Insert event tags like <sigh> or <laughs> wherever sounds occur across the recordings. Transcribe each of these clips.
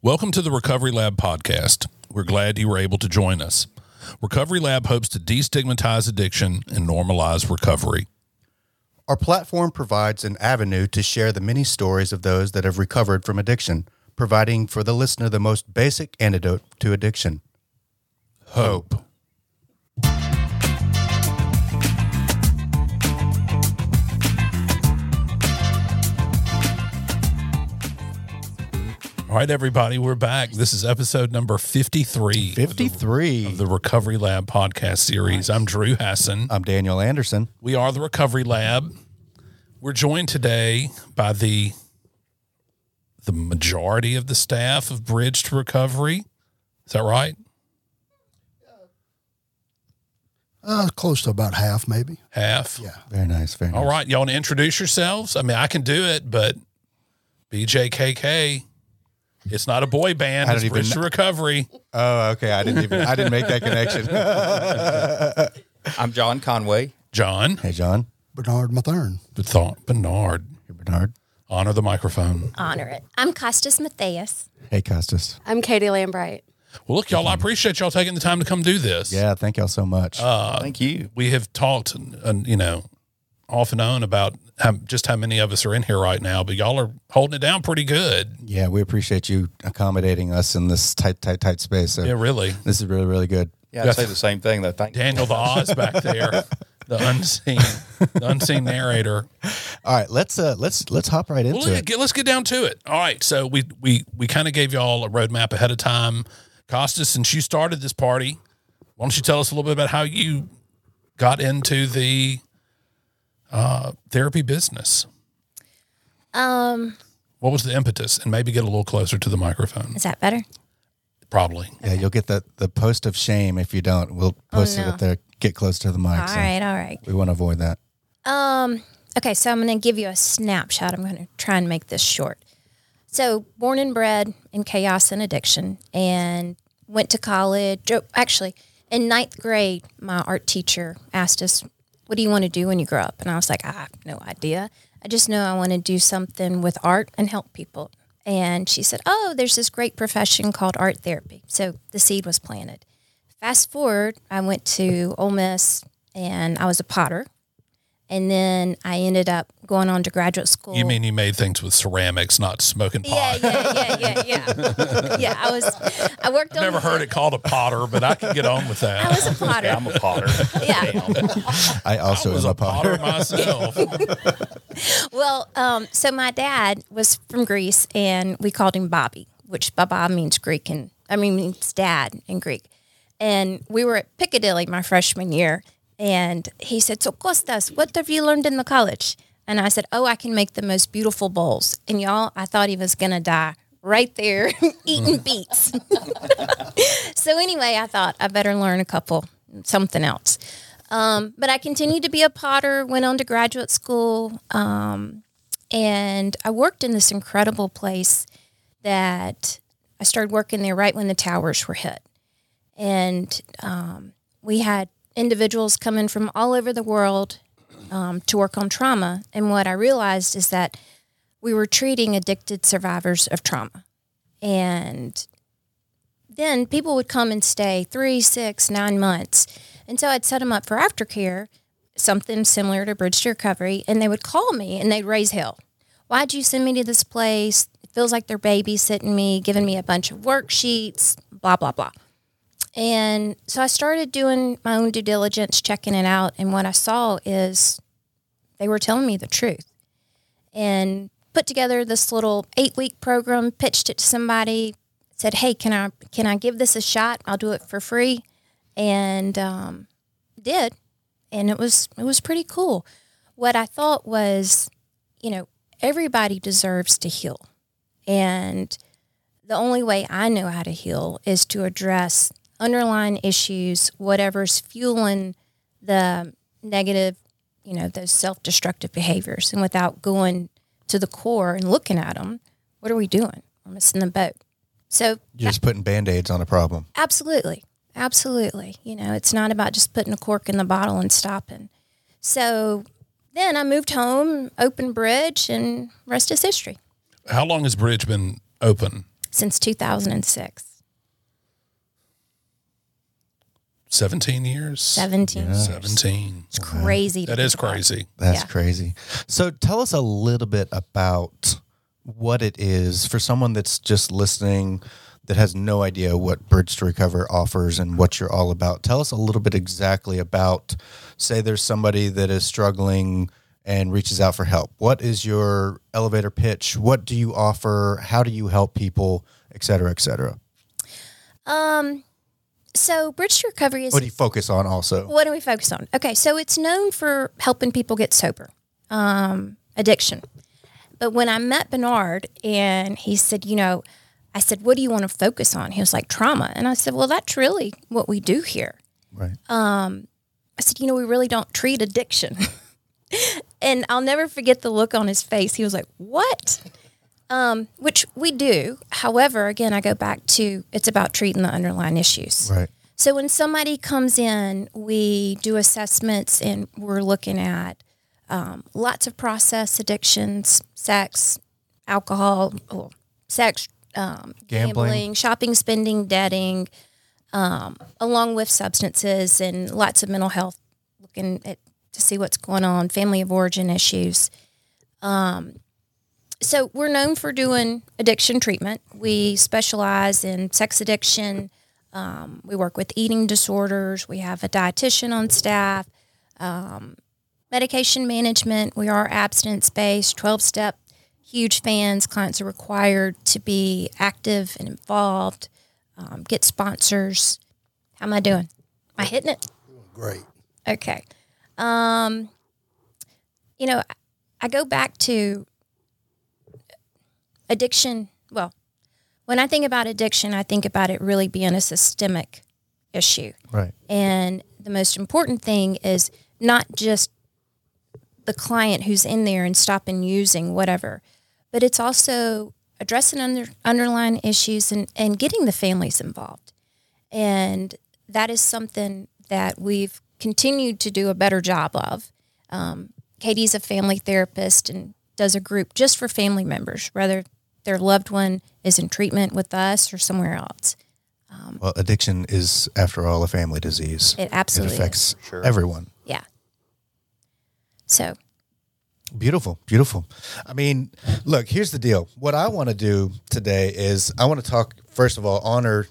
Welcome to the Recovery Lab podcast. We're glad you were able to join us. Recovery Lab hopes to destigmatize addiction and normalize recovery. Our platform provides an avenue to share the many stories of those that have recovered from addiction, providing for the listener the most basic antidote to addiction. Hope. Right, everybody, we're back. This is episode number 53 53. of the Recovery Lab podcast series. I'm Drew Hassan. I'm Daniel Anderson. We are the Recovery Lab. We're joined today by the the majority of the staff of Bridge to Recovery. Is that right? Uh, close to about half, maybe. Half. Yeah. Very nice. Very nice. All right, y'all want to introduce yourselves? I mean, I can do it, but BJKK. It's not a boy band. I It's don't Bridge even to Recovery. Oh, okay. I didn't even I didn't make that connection. I'm John Conway. John hey, John. Bernard Mathern. Bethard- Bernard. Hey, Bernard. Honor the microphone. honor it. I'm Costas Matthias. Hey, Costas. I'm Katie Lambright. Well, look, y'all, I appreciate y'all taking the time to come do this. Yeah, thank y'all so much. Thank you. we have talked, uh, you know, off and on about how, just how many of us are in here right now, but y'all are holding it down pretty good. yeah, we appreciate you accommodating us in this tight, tight, tight space. So Yeah, really. this is really, really good. Yeah, I'd say the same thing though. Thank Daniel the Oz back there, the unseen, the unseen narrator. All right, let's uh let's let's hop right into Well, let's it. get, let's get down to it. All right, so we we we kind of gave y'all a roadmap ahead of time. Costas, since you started this party, why don't you tell us a little bit about how you got into the uh, therapy business? Um, What was the impetus? And maybe get a little closer to the microphone. is that better? Probably. Yeah, you'll get the the post of shame if you don't. We'll post it no. up there. Get close to the mic. All so right, all right. We want to avoid that. Um, okay, so I'm going to give you a snapshot. I'm going to try and make this short. So, born and bred in chaos and addiction, and went to college. oh, Actually, in ninth grade, my art teacher asked us, "What do you want to do when you grow up?" And I was like, "I have no idea. I just know I want to do something with art and help people." And she said, "Oh, there's this great profession called art therapy." So the seed was planted. Fast forward, I went to Ole Miss, and I was a potter. And then I ended up going on to graduate school. You mean you made things with ceramics, not smoking Yeah, pot? yeah, yeah, yeah, yeah. yeah, <laughs> yeah, I was. I worked on. Never heard it called a potter, but I can get on with that. I was a potter. I'm a potter. <laughs> yeah. I also I was am a a potter. potter myself. <laughs> Well, um, so my dad was from Greece, and we called him Bobby, which Baba means Greek, and I mean means dad in Greek. And we were at Piccadilly my freshman year, and he said, "So Costas, what have you learned in the college?" And I said, "Oh, I can make the most beautiful bowls." And y'all, I thought he was gonna die right there <laughs> eating beets. <laughs> so anyway, I thought I better learn a couple something else. Um, but I continued to be a potter, went on to graduate school, um, and I worked in this incredible place that I started working there right when the towers were hit. And um, we had individuals coming from all over the world um, to work on trauma. And what I realized is that we were treating addicted survivors of trauma. And then people would come and stay three, six, nine months. And so I'd set them up for aftercare, something similar to Bridge to Recovery, and they would call me and they'd raise hell. Why'd you send me to this place? It feels like they're babysitting me, giving me a bunch of worksheets, blah, blah, blah. And so I started doing my own due diligence, checking it out. And what I saw is they were telling me the truth. And put together this little eight week program, pitched it to somebody, said, "Hey, can I can I give this a shot? I'll do it for free," and um, did, and it was it was pretty cool. What I thought was, you know, everybody deserves to heal, and the only way I know how to heal is to address underlying issues, whatever's fueling the negative, you know, those self destructive behaviors. And without going to the core and looking at them, what are we doing? We're missing the boat. So, You're just putting band aids on a problem. absolutely. Absolutely. You know, it's not about just putting a cork in the bottle and stopping. So then I moved home, opened Bridge, and rest is history. How long has Bridge been open? since 2006. 17 years. 17 years. 17. It's crazy. That is think about. crazy. That's Yeah. crazy. So tell us a little bit about what it is for someone that's just listening that has no idea what Bridge to Recover offers and what you're all about. Tell us a little bit exactly about, say, there's somebody that is struggling and reaches out for help. What is your elevator pitch? What do you offer? How do you help people, et cetera, et cetera? Um, so Bridge to Recovery is What do you focus on also? what do we focus on? Okay, so it's known for helping people get sober, um, addiction. But when I met Bernard and he said, you know, I said, what do you want to focus on? He was like, trauma. And I said, well, that's really what we do here. Right. I said, you know, we really don't treat addiction. <laughs> and I'll never forget the look on his face. He was like, what? Um, which we do. However, again, I go back to it's about treating the underlying issues. Right. So when somebody comes in, we do assessments and we're looking at um, lots of process addictions, sex, alcohol, well, sex, um, Gambling. gambling. shopping, spending, debting, um, along with substances and lots of mental health, looking at to see what's going on, family of origin issues. Um, so we're known for doing addiction treatment. We specialize in sex addiction. Um, we work with eating disorders. We have a dietitian on staff. Um, medication management. We are abstinence based, 12 step, huge fans. Clients are required to be active and involved, um, get sponsors. How am I doing? Am I hitting it? Great. Okay. Um, you know, I go back to addiction. Well, when I think about addiction, I think about it really being a systemic issue. Right. And the most important thing is not just the client who's in there and stopping using whatever, but it's also addressing under, underlying issues and, and getting the families involved. And that is something that we've continued to do a better job of. Um, Katie's a family therapist and does a group just for family members, whether their loved one is in treatment with us or somewhere else. Um, well, addiction is, after all, a family disease. It absolutely it affects Sure. everyone. Yeah. So Beautiful, beautiful. I mean, look, here's the deal. What I want to do today is I want to talk, first of all, honor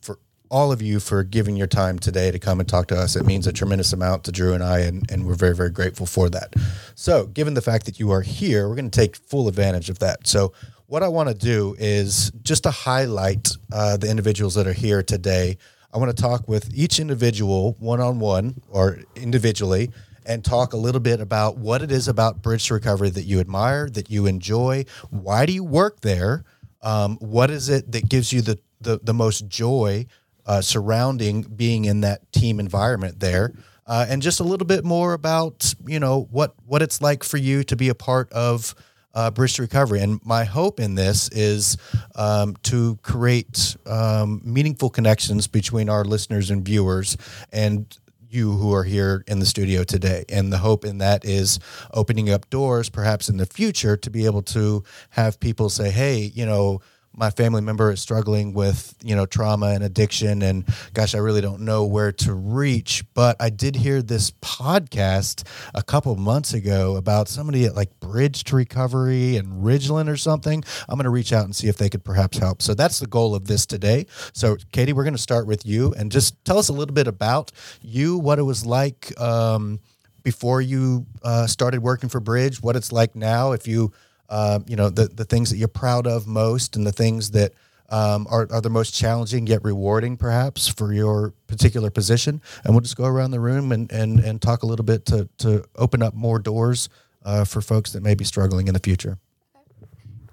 for all of you for giving your time today to come and talk to us. It means a tremendous amount to Drew and I, and, and we're very, very grateful for that. So, given the fact that you are here, we're going to take full advantage of that. So, what I want to do is just to highlight uh, the individuals that are here today. I want to talk with each individual one on one or individually and talk a little bit about what it is about Bridge to Recovery that you admire, that you enjoy. Why do you work there? Um, what is it that gives you the the, the most joy uh, surrounding being in that team environment there? Uh, and just a little bit more about you know what what it's like for you to be a part of uh, Bridge to Recovery. And my hope in this is um, to create um, meaningful connections between our listeners and viewers and you who are here in the studio today. And the hope in that is opening up doors, perhaps in the future, to be able to have people say, hey, you know, my family member is struggling with you know trauma and addiction and gosh i really don't know where to reach but i did hear this podcast a couple months ago about somebody at like bridge to recovery and ridgeland or something. I'm going to reach out and see if they could perhaps help. So that's the goal of this today. So katie we're going to start with you and just tell us a little bit about you what it was like um, before you uh, started working for bridge what it's like now if you um, you know the the things that you're proud of most and the things that um, are, are the most challenging yet rewarding perhaps for your particular position and we'll just go around the room and and, and talk a little bit to to open up more doors uh, for folks that may be struggling in the future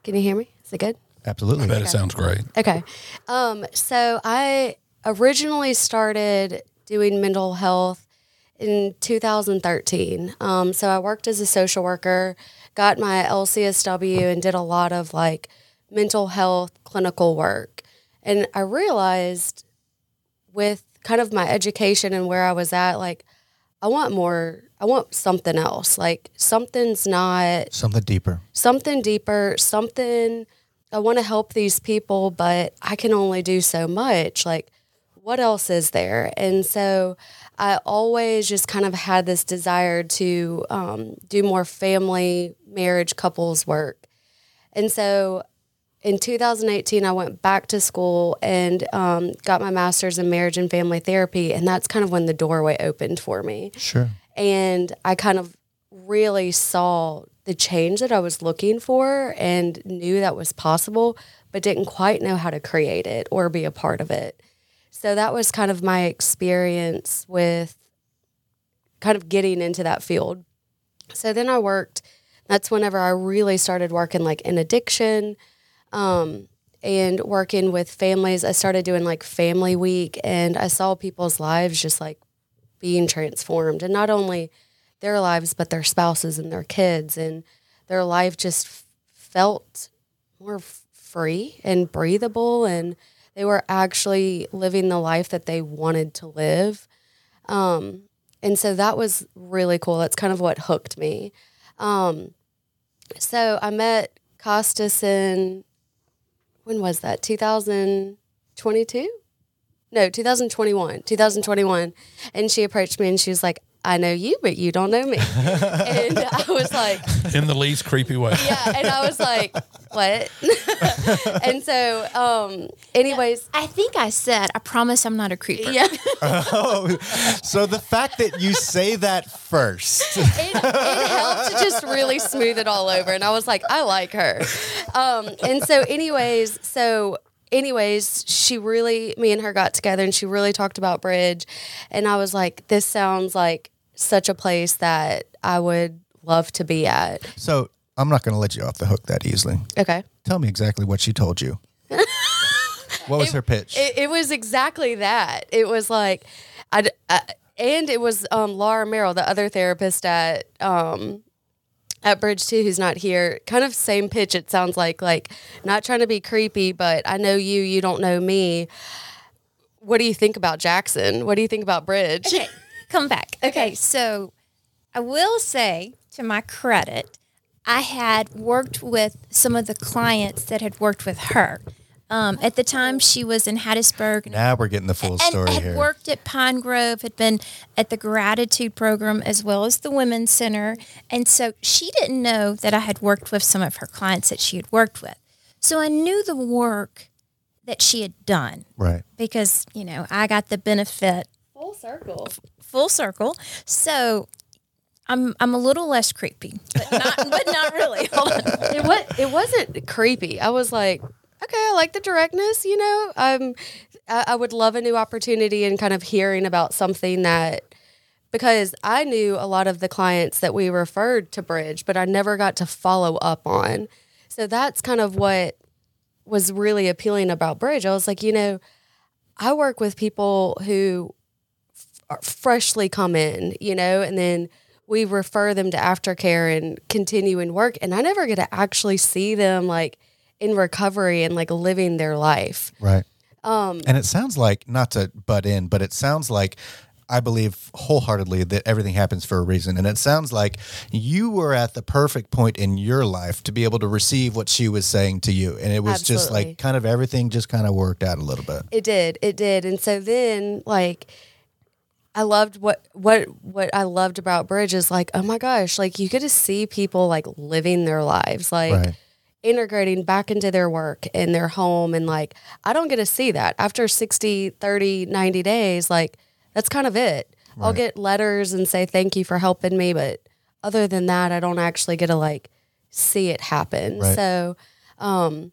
Can you hear me? Is it good? absolutely I bet it sounds great. Okay. Um, so I originally started doing mental health in 2013. Um, so I worked as a social worker, got my LCSW, and did a lot of like mental health clinical work. And I realized with kind of my education and where I was at, like, I want more, I want something else. Like, something's not something deeper something deeper, something I want to help these people, but I can only do so much. Like, what else is there? And so I always just kind of had this desire to um, do more family, marriage, couples work. And so in 2018, I went back to school and um, got my master's in marriage and family therapy. And that's kind of when the doorway opened for me. Sure. And I kind of really saw the change that I was looking for and knew that was possible, but didn't quite know how to create it or be a part of it. So that was kind of my experience with kind of getting into that field. So then I worked, that's whenever I really started working like in addiction um, and working with families. I started doing like family week and I saw people's lives just like being transformed and not only their lives, but their spouses and their kids. And their life just felt more free and breathable. And they were actually living the life that they wanted to live. Um, and so that was really cool. That's kind of what hooked me. Um, so I met Costas in, when was that? 2022? No, 2021. 2021. And she approached me and she was like, I know you, but you don't know me. and I was like, in the least creepy way. yeah. And I was like, what? <laughs> and so, um, anyways, I think I said, I promise I'm not a creeper. yeah, <laughs> Oh, so the fact that you say that first. it, it helped to just really smooth it all over. And I was like, I like her. Um, and so, anyways, so anyways, she really, me and her got together and she really talked about bridge. And I was like, this sounds like such a place that I would love to be at. So I'm not going to let you off the hook that easily. Okay. Tell me exactly what she told you. <laughs> what was her pitch? It, it was exactly that. It was like, I, I and it was um, Laura Merrill, the other therapist at um, at Bridge Two, who's not here. Kind of same pitch. It sounds like like not trying to be creepy, but I know you. You don't know me. What do you think about Jackson? What do you think about Bridge? Okay, come back. Okay, so I will say, to my credit, I had worked with some of the clients that had worked with her. Um, at the time, she was in Hattiesburg. now we're getting the full and story had here. worked at Pine Grove, had been at the Gratitude Program as well as the Women's Center. And so she didn't know that I had worked with some of her clients that she had worked with. So I knew the work that she had done Right. because, you know, I got the benefit Full circle. Full circle. So I'm I'm a little less creepy, but not <laughs> but not really. <laughs> It was it wasn't creepy. I was like, okay, I like the directness. You know, um, I, I would love a new opportunity and kind of hearing about something that because I knew a lot of the clients that we referred to Bridge, but I never got to follow up on. So that's kind of what was really appealing about Bridge. I was like, you know, I work with people who freshly come in, you know, and then we refer them to aftercare and continue continuing work. And I never get to actually see them like in recovery and like living their life. Right. Um, and it sounds like, not to butt in, but it sounds like I believe wholeheartedly that everything happens for a reason. And it sounds like you were at the perfect point in your life to be able to receive what she was saying to you. And it was just like kind of everything just kind of worked out a little bit. It did. It did. And so then like I loved what what what I loved about Bridge is like, oh my gosh, like you get to see people like living their lives, like Right. integrating back into their work and their home and like I don't get to see that. After 60, 30, 90 days, like that's kind of it. I'll get letters and say thank you for helping me, but other than that, I don't actually get to like see it happen. Right. So um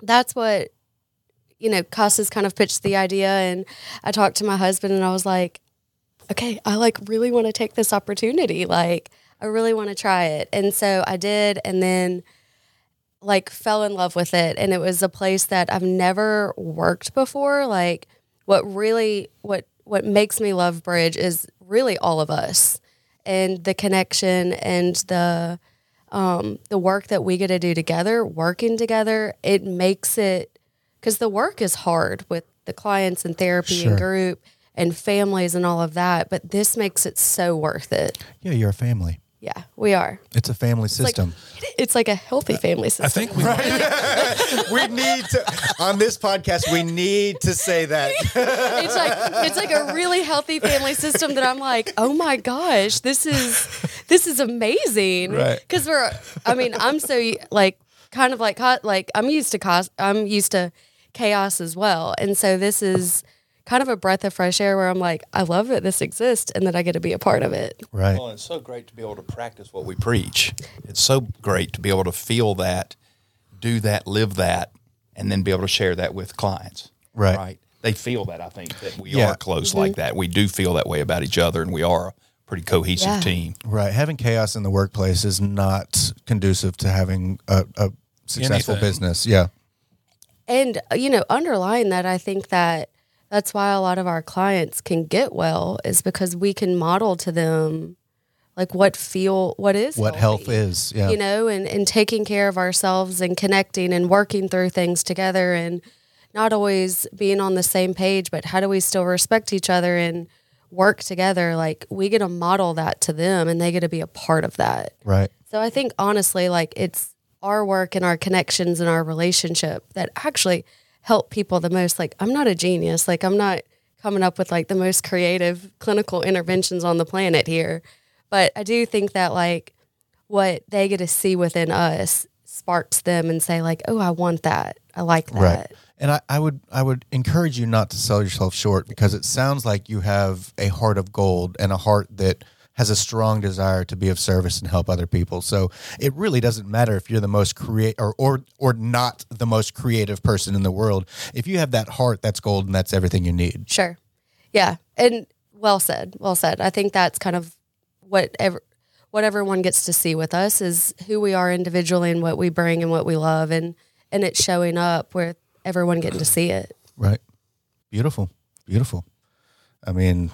that's what you know, Costas kind of pitched the idea and I talked to my husband and I was like, okay, I like really want to take this opportunity. Like, I really want to try it. And so I did. And then, like, fell in love with it. And it was a place that I've never worked before. Like, what really, what, what makes me love Bridge is really all of us and the connection and the, um, the work that we get to do together, working together, it makes it because the work is hard with the clients and therapy Sure. and group and families and all of that. But this makes it so worth it. Yeah, you're a family. Yeah, we are. It's a family like- system. It's like a healthy uh, family system. I think we <laughs> <laughs> we need to on this podcast. We need to say that. <laughs> it's like it's like a really healthy family system that I'm like, oh my gosh, this is this is amazing. Right. Because we're, I mean, I'm so like kind of like co- like I'm used to cos, I'm used to chaos as well, and so this is kind of a breath of fresh air where I'm like, I love that this exists and that I get to be a part of it. Right. Well, it's so great to be able to practice what we preach. It's so great to be able to feel that, do that, live that, and then be able to share that with clients. Right. Right. They feel that. I think that we Yeah. are close mm-hmm. like that. We do feel that way about each other, and we are a pretty cohesive Yeah. team. Right. Having chaos in the workplace is not conducive to having a, a successful Anything. business. Yeah. And you know, underlying that, I think that that's why a lot of our clients can get well is because we can model to them like what feel what is What health is. Yeah. you know, and, and taking care of ourselves and connecting and working through things together and not always being on the same page, but how do we still respect each other and work together? Like we get to model that to them and they get to be a part of that. right. So I think honestly, like it's our work and our connections and our relationship that actually help people the most. Like I'm not a genius. Like I'm not coming up with like the most creative clinical interventions on the planet here. But I do think that like what they get to see within us sparks them and say like, oh, I want that. I like that. Right. And I, I would I would encourage you not to sell yourself short because it sounds like you have a heart of gold and a heart that has a strong desire to be of service and help other people. So it really doesn't matter if you're the most create or or or not the most creative person in the world. If you have that heart, that's gold and that's everything you need. Sure. Yeah. And well said. Well said. I think that's kind of what ever, what everyone gets to see with us is who we are individually and what we bring and what we love and and it's showing up with everyone getting to see it. Right. Beautiful. Beautiful. I mean,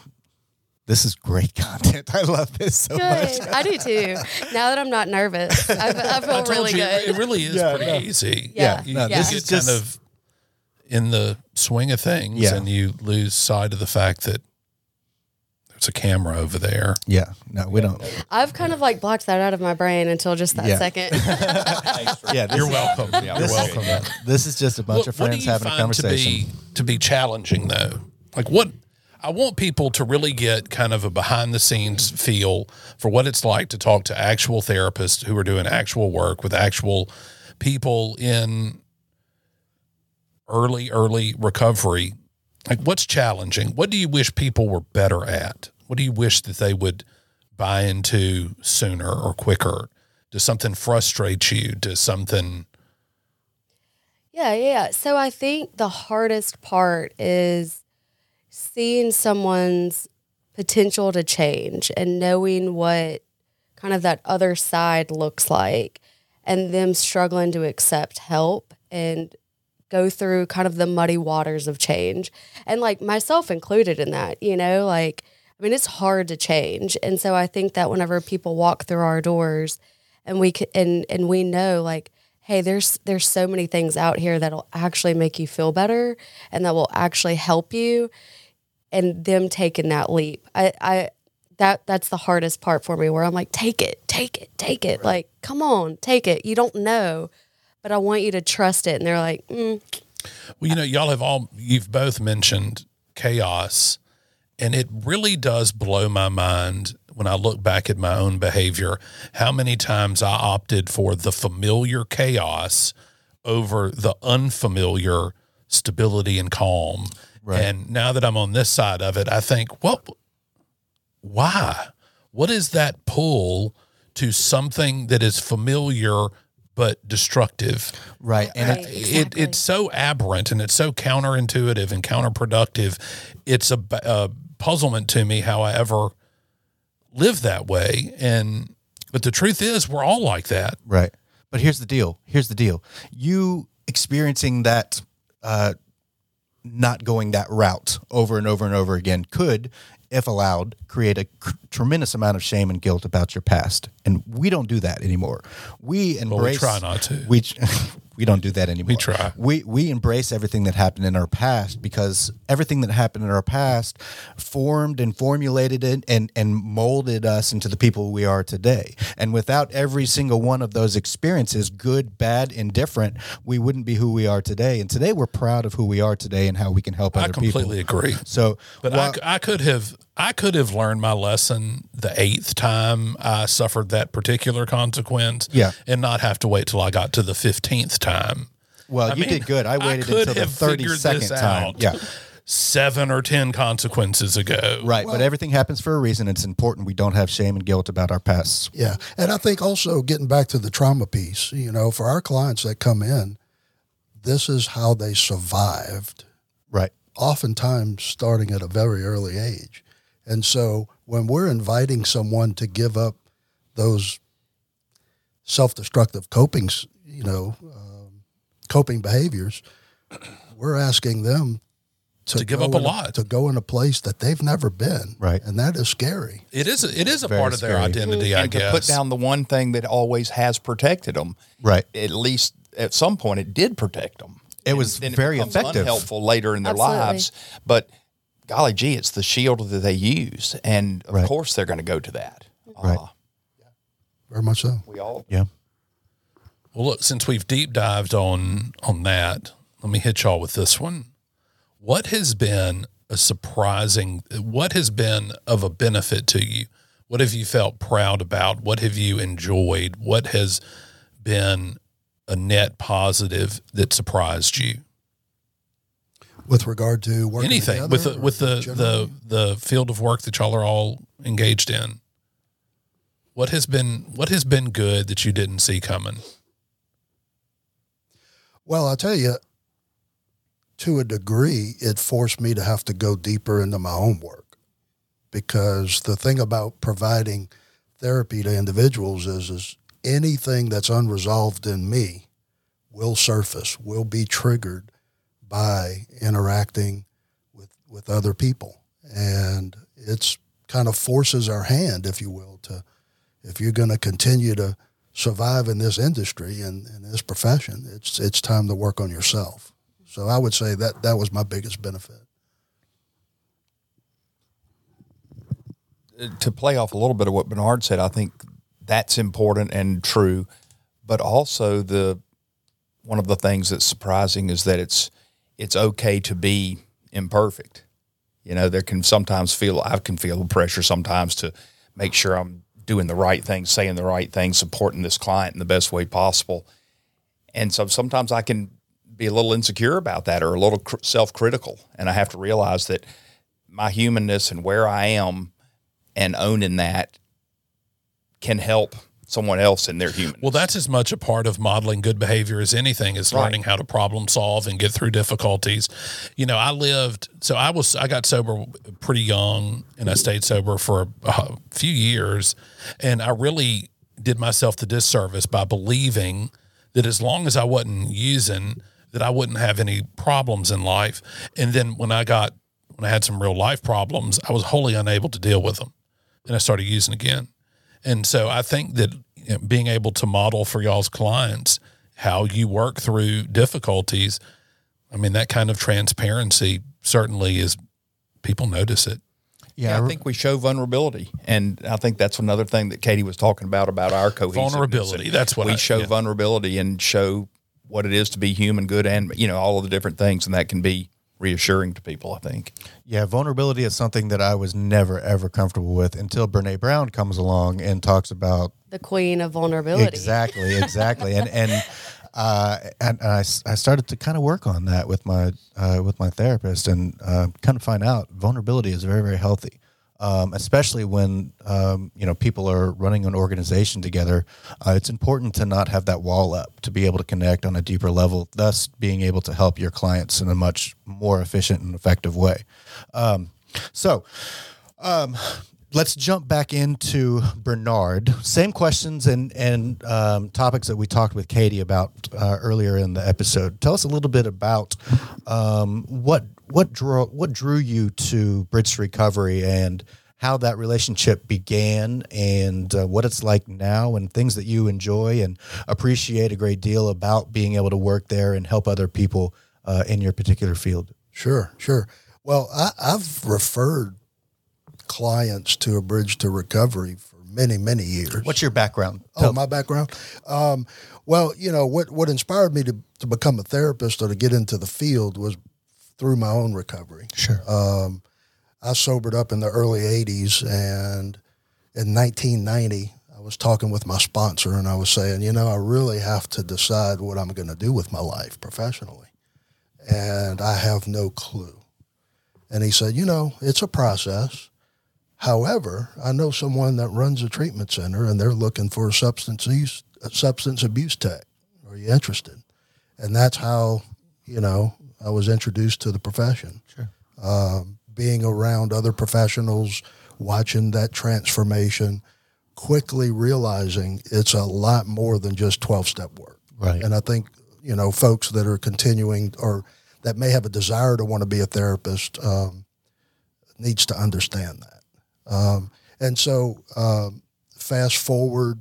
this is great content. <laughs> I love this so much. Good. I do too. Now that I'm not nervous, I, I feel I told really you good. it really is Yeah, pretty no. easy. Yeah. you, no, you this get is just- kind of in the swing of things, Yeah. and you lose sight of the fact that there's a camera over there. Yeah. No, we don't. I've kind of like blocked that out of my brain until just that Yeah. second. <laughs> Yeah. You're welcome. Yeah, You're welcome. this is just a bunch of what do friends you having a conversation. To be, to be challenging though, like what I want people to really get kind of a behind the scenes feel for what it's like to talk to actual therapists who are doing actual work with actual people in early, early recovery. Like what's challenging? What do you wish people were better at? What do you wish that they would buy into sooner or quicker? Does something frustrate you? Does something Yeah, yeah. So I think the hardest part is seeing someone's potential to change and knowing what kind of that other side looks like and them struggling to accept help and go through kind of the muddy waters of change. And like myself included in that you know like i mean it's hard to change. And so i think that whenever people walk through our doors and we c- and and we know like hey there's there's so many things out here that'll actually make you feel better and that will actually help you and them taking that leap. I i that that's the hardest part for me where i'm like take it take it take it. Like come on take it. You don't know but i want you to trust it. And they're like mm, Well, you know, y'all have all, you've both mentioned chaos, and it really does blow my mind when I look back at my own behavior, how many times I opted for the familiar chaos over the unfamiliar stability and calm. And now that I'm on this side of it, I think, well, why? What is that pull to something that is familiar but destructive? Right. And Right. it, it, it's so aberrant and it's so counterintuitive and counterproductive. It's a puzzlement to me how I ever lived that way. And but the truth is, we're all like that. Right. But here's the deal. Here's the deal. You experiencing that, uh, not going that route over and over and over again could, if allowed, create a cr- tremendous amount of shame and guilt about your past. And we don't do that anymore. We embrace. try not to. We <laughs> We don't do that anymore. We try. We we embrace everything that happened in our past because everything that happened in our past formed and formulated it and and molded us into the people we are today. And without every single one of those experiences, good, bad, indifferent, we wouldn't be who we are today. And today we're proud of who we are today and how we can help I other people. I completely agree. So, But I, I could have I could have learned my lesson the eighth time I suffered that particular consequence. Yeah. and not have to wait till I got to the fifteenth time. well, I you mean, did good. I waited could until the have thirty figured second this time. out Yeah. seven or ten consequences ago. Right, but everything happens for a reason. It's important we don't have shame and guilt about our pasts. Yeah. And I think also getting back to the trauma piece, you know, for our clients that come in, this is how they survived, Right. oftentimes starting at a very early age. And so when we're inviting someone to give up those self destructive coping, you know, um, coping behaviors, we're asking them to, To give up a in lot. to go in a place that they've never been. Right. And that is scary. It is a, it is a Very part of their scary. identity, I and guess. to put down the one thing that always has protected them. Right. At least at some point, it did protect them. It was then very becomes effective. Unhelpful later in their Absolutely. lives, but golly gee, it's the shield that they use, and of Right. course they're going to go to that. Right. Uh, Very much so. we all Yeah. Well, look, since we've deep dived on on that, let me hit y'all with this one. What has been a surprising? What has been of a benefit to you? What have you felt proud about? What have you enjoyed? What has been a net positive that surprised you? With regard to working Anything with the, with the generally? the the field of work that y'all are all engaged in. What has been what has been good that you didn't see coming? Well, I'll tell you, to a degree, it forced me to have to go deeper into my own work because the thing about providing therapy to individuals is, is anything that's unresolved in me will surface, will be triggered by interacting with, with other people. And it's kind of forces our hand, if you will, to if you're going to continue to survive in this industry and in this profession, it's it's time to work on yourself. So I would say that that was my biggest benefit. Uh, to play off a little bit of what Bernard said, I think that's important and true, but also the one of the things that's surprising is that it's it's okay to be imperfect. You know, there can sometimes feel I can feel pressure sometimes to make sure I'm doing the right thing, saying the right thing, supporting this client in the best way possible. And so sometimes I can be a little insecure about that or a little cr- self-critical, and I have to realize that my humanness and where I am and owning that can help someone else in their human. Well, that's as much a part of modeling good behavior as anything is Right. learning how to problem solve and get through difficulties. You know, I lived, so I was, I got sober pretty young and I stayed sober for a, a few years. And I really did myself the disservice by believing that as long as I wasn't using, that I wouldn't have any problems in life. And then when I got, when I had some real life problems, I was wholly unable to deal with them. And I started using again. And so I think that you know, being able to model for y'all's clients how you work through difficulties, I mean, that kind of transparency certainly is, people notice it. yeah, I think we show vulnerability, and I think that's another thing that Katie was talking about about our cohesiveness. Vulnerability. That's what we I- show yeah. vulnerability and show what it is to be human, good, and you know all of the different things, and that can be reassuring to people. I think. Yeah, vulnerability is something that I was never ever comfortable with until Brene Brown comes along and talks about The queen of vulnerability. exactly, exactly, and and uh, and, and I, s- I started to kind of work on that with my uh, with my therapist and uh, kind of find out vulnerability is very very healthy. Um, especially when um, you know people are running an organization together, uh, it's important to not have that wall up to be able to connect on a deeper level. Thus, being able to help your clients in a much more efficient and effective way. Um, so, let's jump back into Bernard. Same questions and and um, topics that we talked with Katie about uh, earlier in the episode. Tell us a little bit about um, what what drew what drew you to Bridge Recovery and how that relationship began and uh, what it's like now and things that you enjoy and appreciate a great deal about being able to work there and help other people uh, in your particular field. Sure, sure. Well, I, I've referred clients to a bridge to recovery for many, many years. What's your background? Oh, my background. Um, well, you know what what inspired me to to become a therapist or to get into the field was through my own recovery. Sure. Um, I sobered up in the early '80s, and in 1990, I was talking with my sponsor, and I was saying, you know, I really have to decide what I'm going to do with my life professionally, and I have no clue. And he said, you know, it's a process. However, I know someone that runs a treatment center and they're looking for a substance use a substance abuse tech. Are you interested? And that's how, you know, I was introduced to the profession. Sure. Um, being around other professionals, watching that transformation, quickly realizing it's a lot more than just 12 step work. Right. And I think, you know, folks that are continuing or that may have a desire to want to be a therapist um, needs to understand that. Um, and so, um, fast forward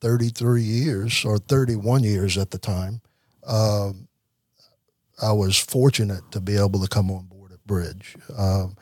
33 years or 31 years at the time, um, I was fortunate to be able to come on board at Bridge. Um,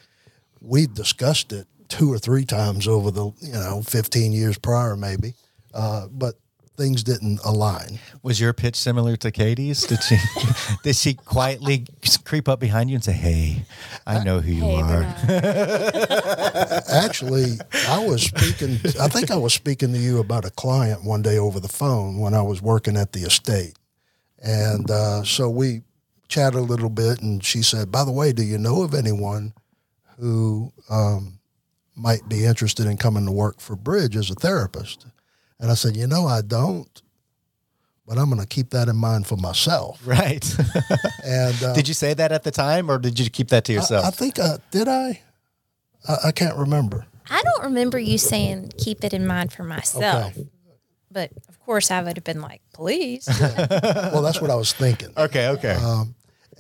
we discussed it two or three times over the you know 15 years prior, maybe, uh, but things didn't align. Was your pitch similar to Katie's? Did she <laughs> did she quietly creep up behind you and say, "Hey, I know who you Hey, are"? <laughs> Actually, I was speaking. I think I was speaking to you about a client one day over the phone when I was working at the estate, and uh, so we chatted a little bit. And she said, "By the way, do you know of anyone who um, might be interested in coming to work for Bridge as a therapist?" And I said, "You know, I don't." But I'm going to keep that in mind for myself. <laughs> Right. <laughs> And uh, did you say that at the time, or did you keep that to yourself? I, I think I did. I, I I can't remember. I don't remember you saying keep it in mind for myself. Okay. But of course, I would have been like, please. <laughs> Well, that's what I was thinking. okay. Okay.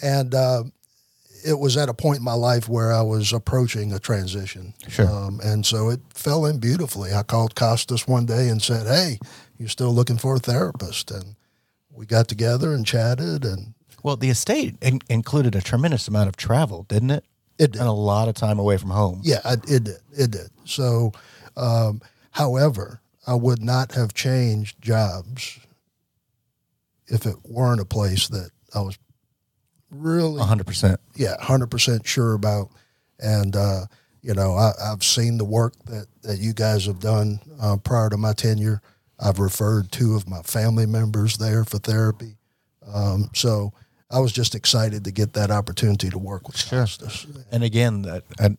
and uh, it was at a point in my life where I was approaching a transition. Sure. Um, and so it fell in beautifully. I called Costas one day and said, "Hey, you're still looking for a therapist?" And we got together and chatted, and well, the estate in- included a tremendous amount of travel, didn't it? It did. and a lot of time away from home. yeah, I, it did. It did. So, um, however, I would not have changed jobs if it weren't a place that I was really hundred percent. yeah, hundred percent sure about. And uh, you know, I, I've seen the work that that you guys have done uh, prior to my tenure. I've referred two of my family members there for therapy. Um, so I was just excited to get that opportunity to work with Costas. And again, that a,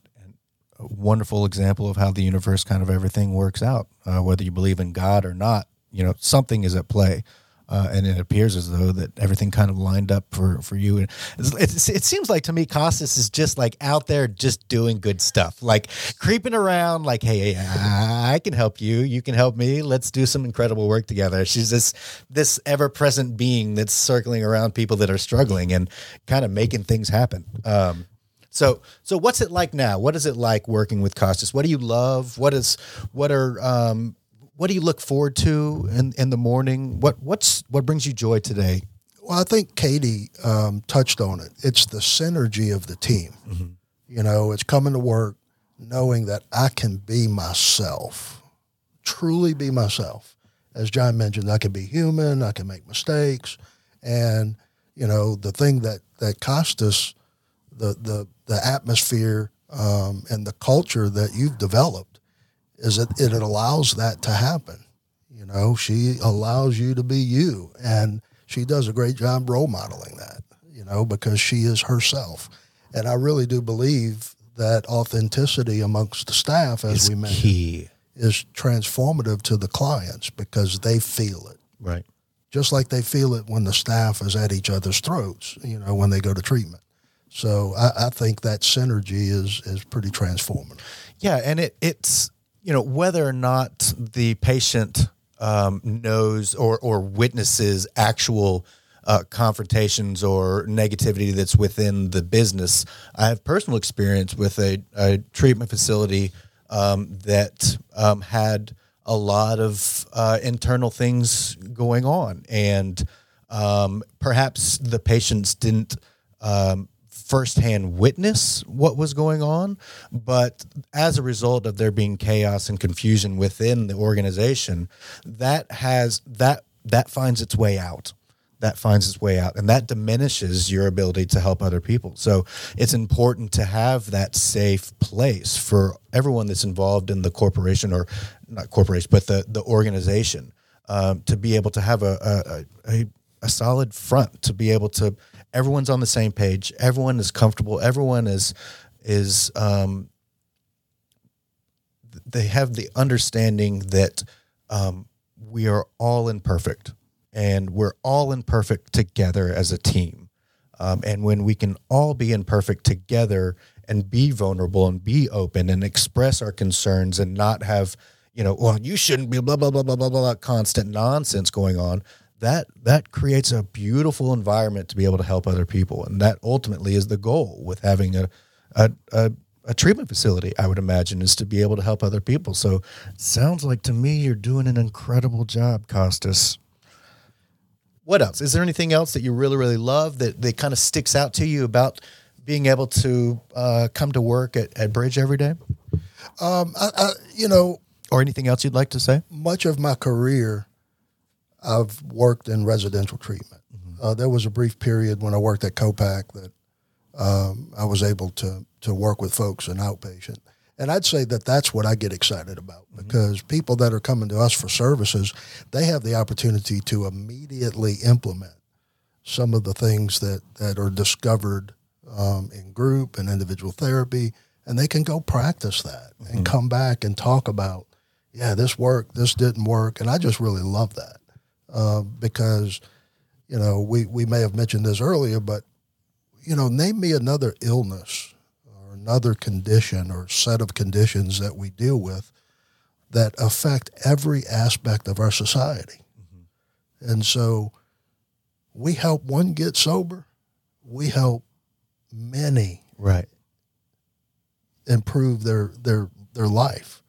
a wonderful example of how the universe kind of everything works out. Uh, whether you believe in God or not, you know something is at play. Uh, and it appears as though that everything kind of lined up for, for you. And it's, it seems like to me, Costas is just like out there, just doing good stuff, like creeping around, like, hey, I can help you, you can help me. Let's do some incredible work together. She's this this ever present being that's circling around people that are struggling and kind of making things happen. Um, so, so what's it like now? What is it like working with Costas? What do you love? What is, what are, um, what do you look forward to in, in the morning? What, what's, what brings you joy today? Well, I think Katie um, touched on it. It's the synergy of the team. You know, it's coming to work knowing that I can be myself, truly be myself. As John mentioned, I can be human, I can make mistakes. And, you know, the thing that, that Costas, the, the, the atmosphere um, and the culture that you've developed is that it allows that to happen. You know, she allows you to be you, and she does a great job role modeling that. You know, because she is herself, and I really do believe that authenticity amongst the staff, as we mentioned, Key. is transformative to the clients because they feel it, Right. just like they feel it when the staff is at each other's throats. You know, when they go to treatment. So I, I think that synergy is is pretty transformative. Yeah, and it, it's you know whether or not the patient um, knows or or witnesses actual uh, confrontations or negativity that's within the business. I have personal experience with a, a treatment facility um, that um, had a lot of uh, internal things going on, and um, perhaps the patients didn't um, firsthand witness what was going on, but as a result of there being chaos and confusion within the organization, that has that that finds its way out. That finds its way out and that diminishes your ability to help other people. So it's important to have that safe place for everyone that's involved in the corporation or not corporation but the the organization um, to be able to have a, a, a a solid front to be able to everyone's on the same page everyone is comfortable everyone is is um, they have the understanding that um, we are all imperfect and we're all imperfect together as a team. Um, and when we can all be imperfect together and be vulnerable and be open and express our concerns and not have, you know, well, you shouldn't be blah blah blah blah blah blah constant nonsense going on. That that creates a beautiful environment to be able to help other people, and that ultimately is the goal with having a a, a a treatment facility, I would imagine, is to be able to help other people. So, sounds like to me you're doing an incredible job, Costas. What else? Is there anything else that you really, really love that, that kind of sticks out to you about being able to uh, come to work at, at Bridge every day? Um, I, I, you know, Or anything else you'd like to say? much of my career, I've worked in residential treatment. Uh, there was a brief period when I worked at Copac that um, I was able to to work with folks in outpatient, and I'd say that that's what I get excited about because people that are coming to us for services, they have the opportunity to immediately implement some of the things that that are discovered um, in group and individual therapy, and they can go practice that and come back and talk about, yeah, this worked, this didn't work, and I just really love that uh, because, you know, we we may have mentioned this earlier, but you know, name me another illness or another condition or set of conditions that we deal with that affect every aspect of our society. And so we help one get sober, we help many Right. improve their their their life,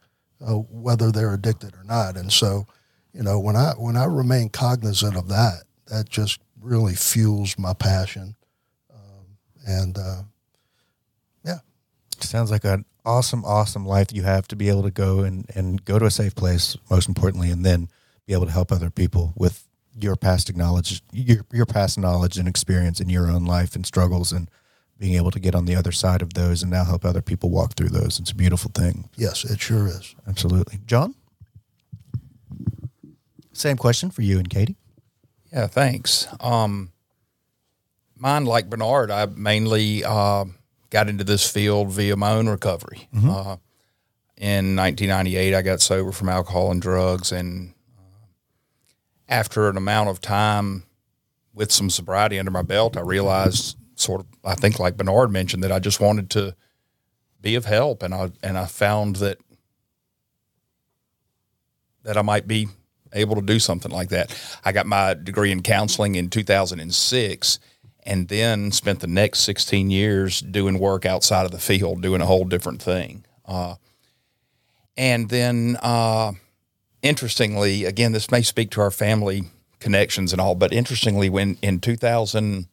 uh, whether they're addicted or not. And so, you know, when I when I remain cognizant of that, that just really fuels my passion. Um, and uh, yeah, Sounds like an awesome, awesome life you have to be able to go and, and go to a safe place, most importantly, and then be able to help other people with your past knowledge, your, your past knowledge and experience in your own life and struggles and being able to get on the other side of those and now help other people walk through those. It's a beautiful thing. yes, it sure is. Absolutely. John? Same question for you and Katie. Yeah, thanks. Um, mine, like Bernard, I mainly uh, got into this field via my own recovery. Uh, in 1998, I got sober from alcohol and drugs, and uh, after an amount of time with some sobriety under my belt, I realized, sort of, I think, like Bernard mentioned, that I just wanted to be of help, and I and I found that that I might be able to do something like that. I got my degree in counseling in 2006 and then spent the next 16 years doing work outside of the field, doing a whole different thing. Uh, and then, uh, interestingly, again, this may speak to our family connections and all, but interestingly, when in 2000,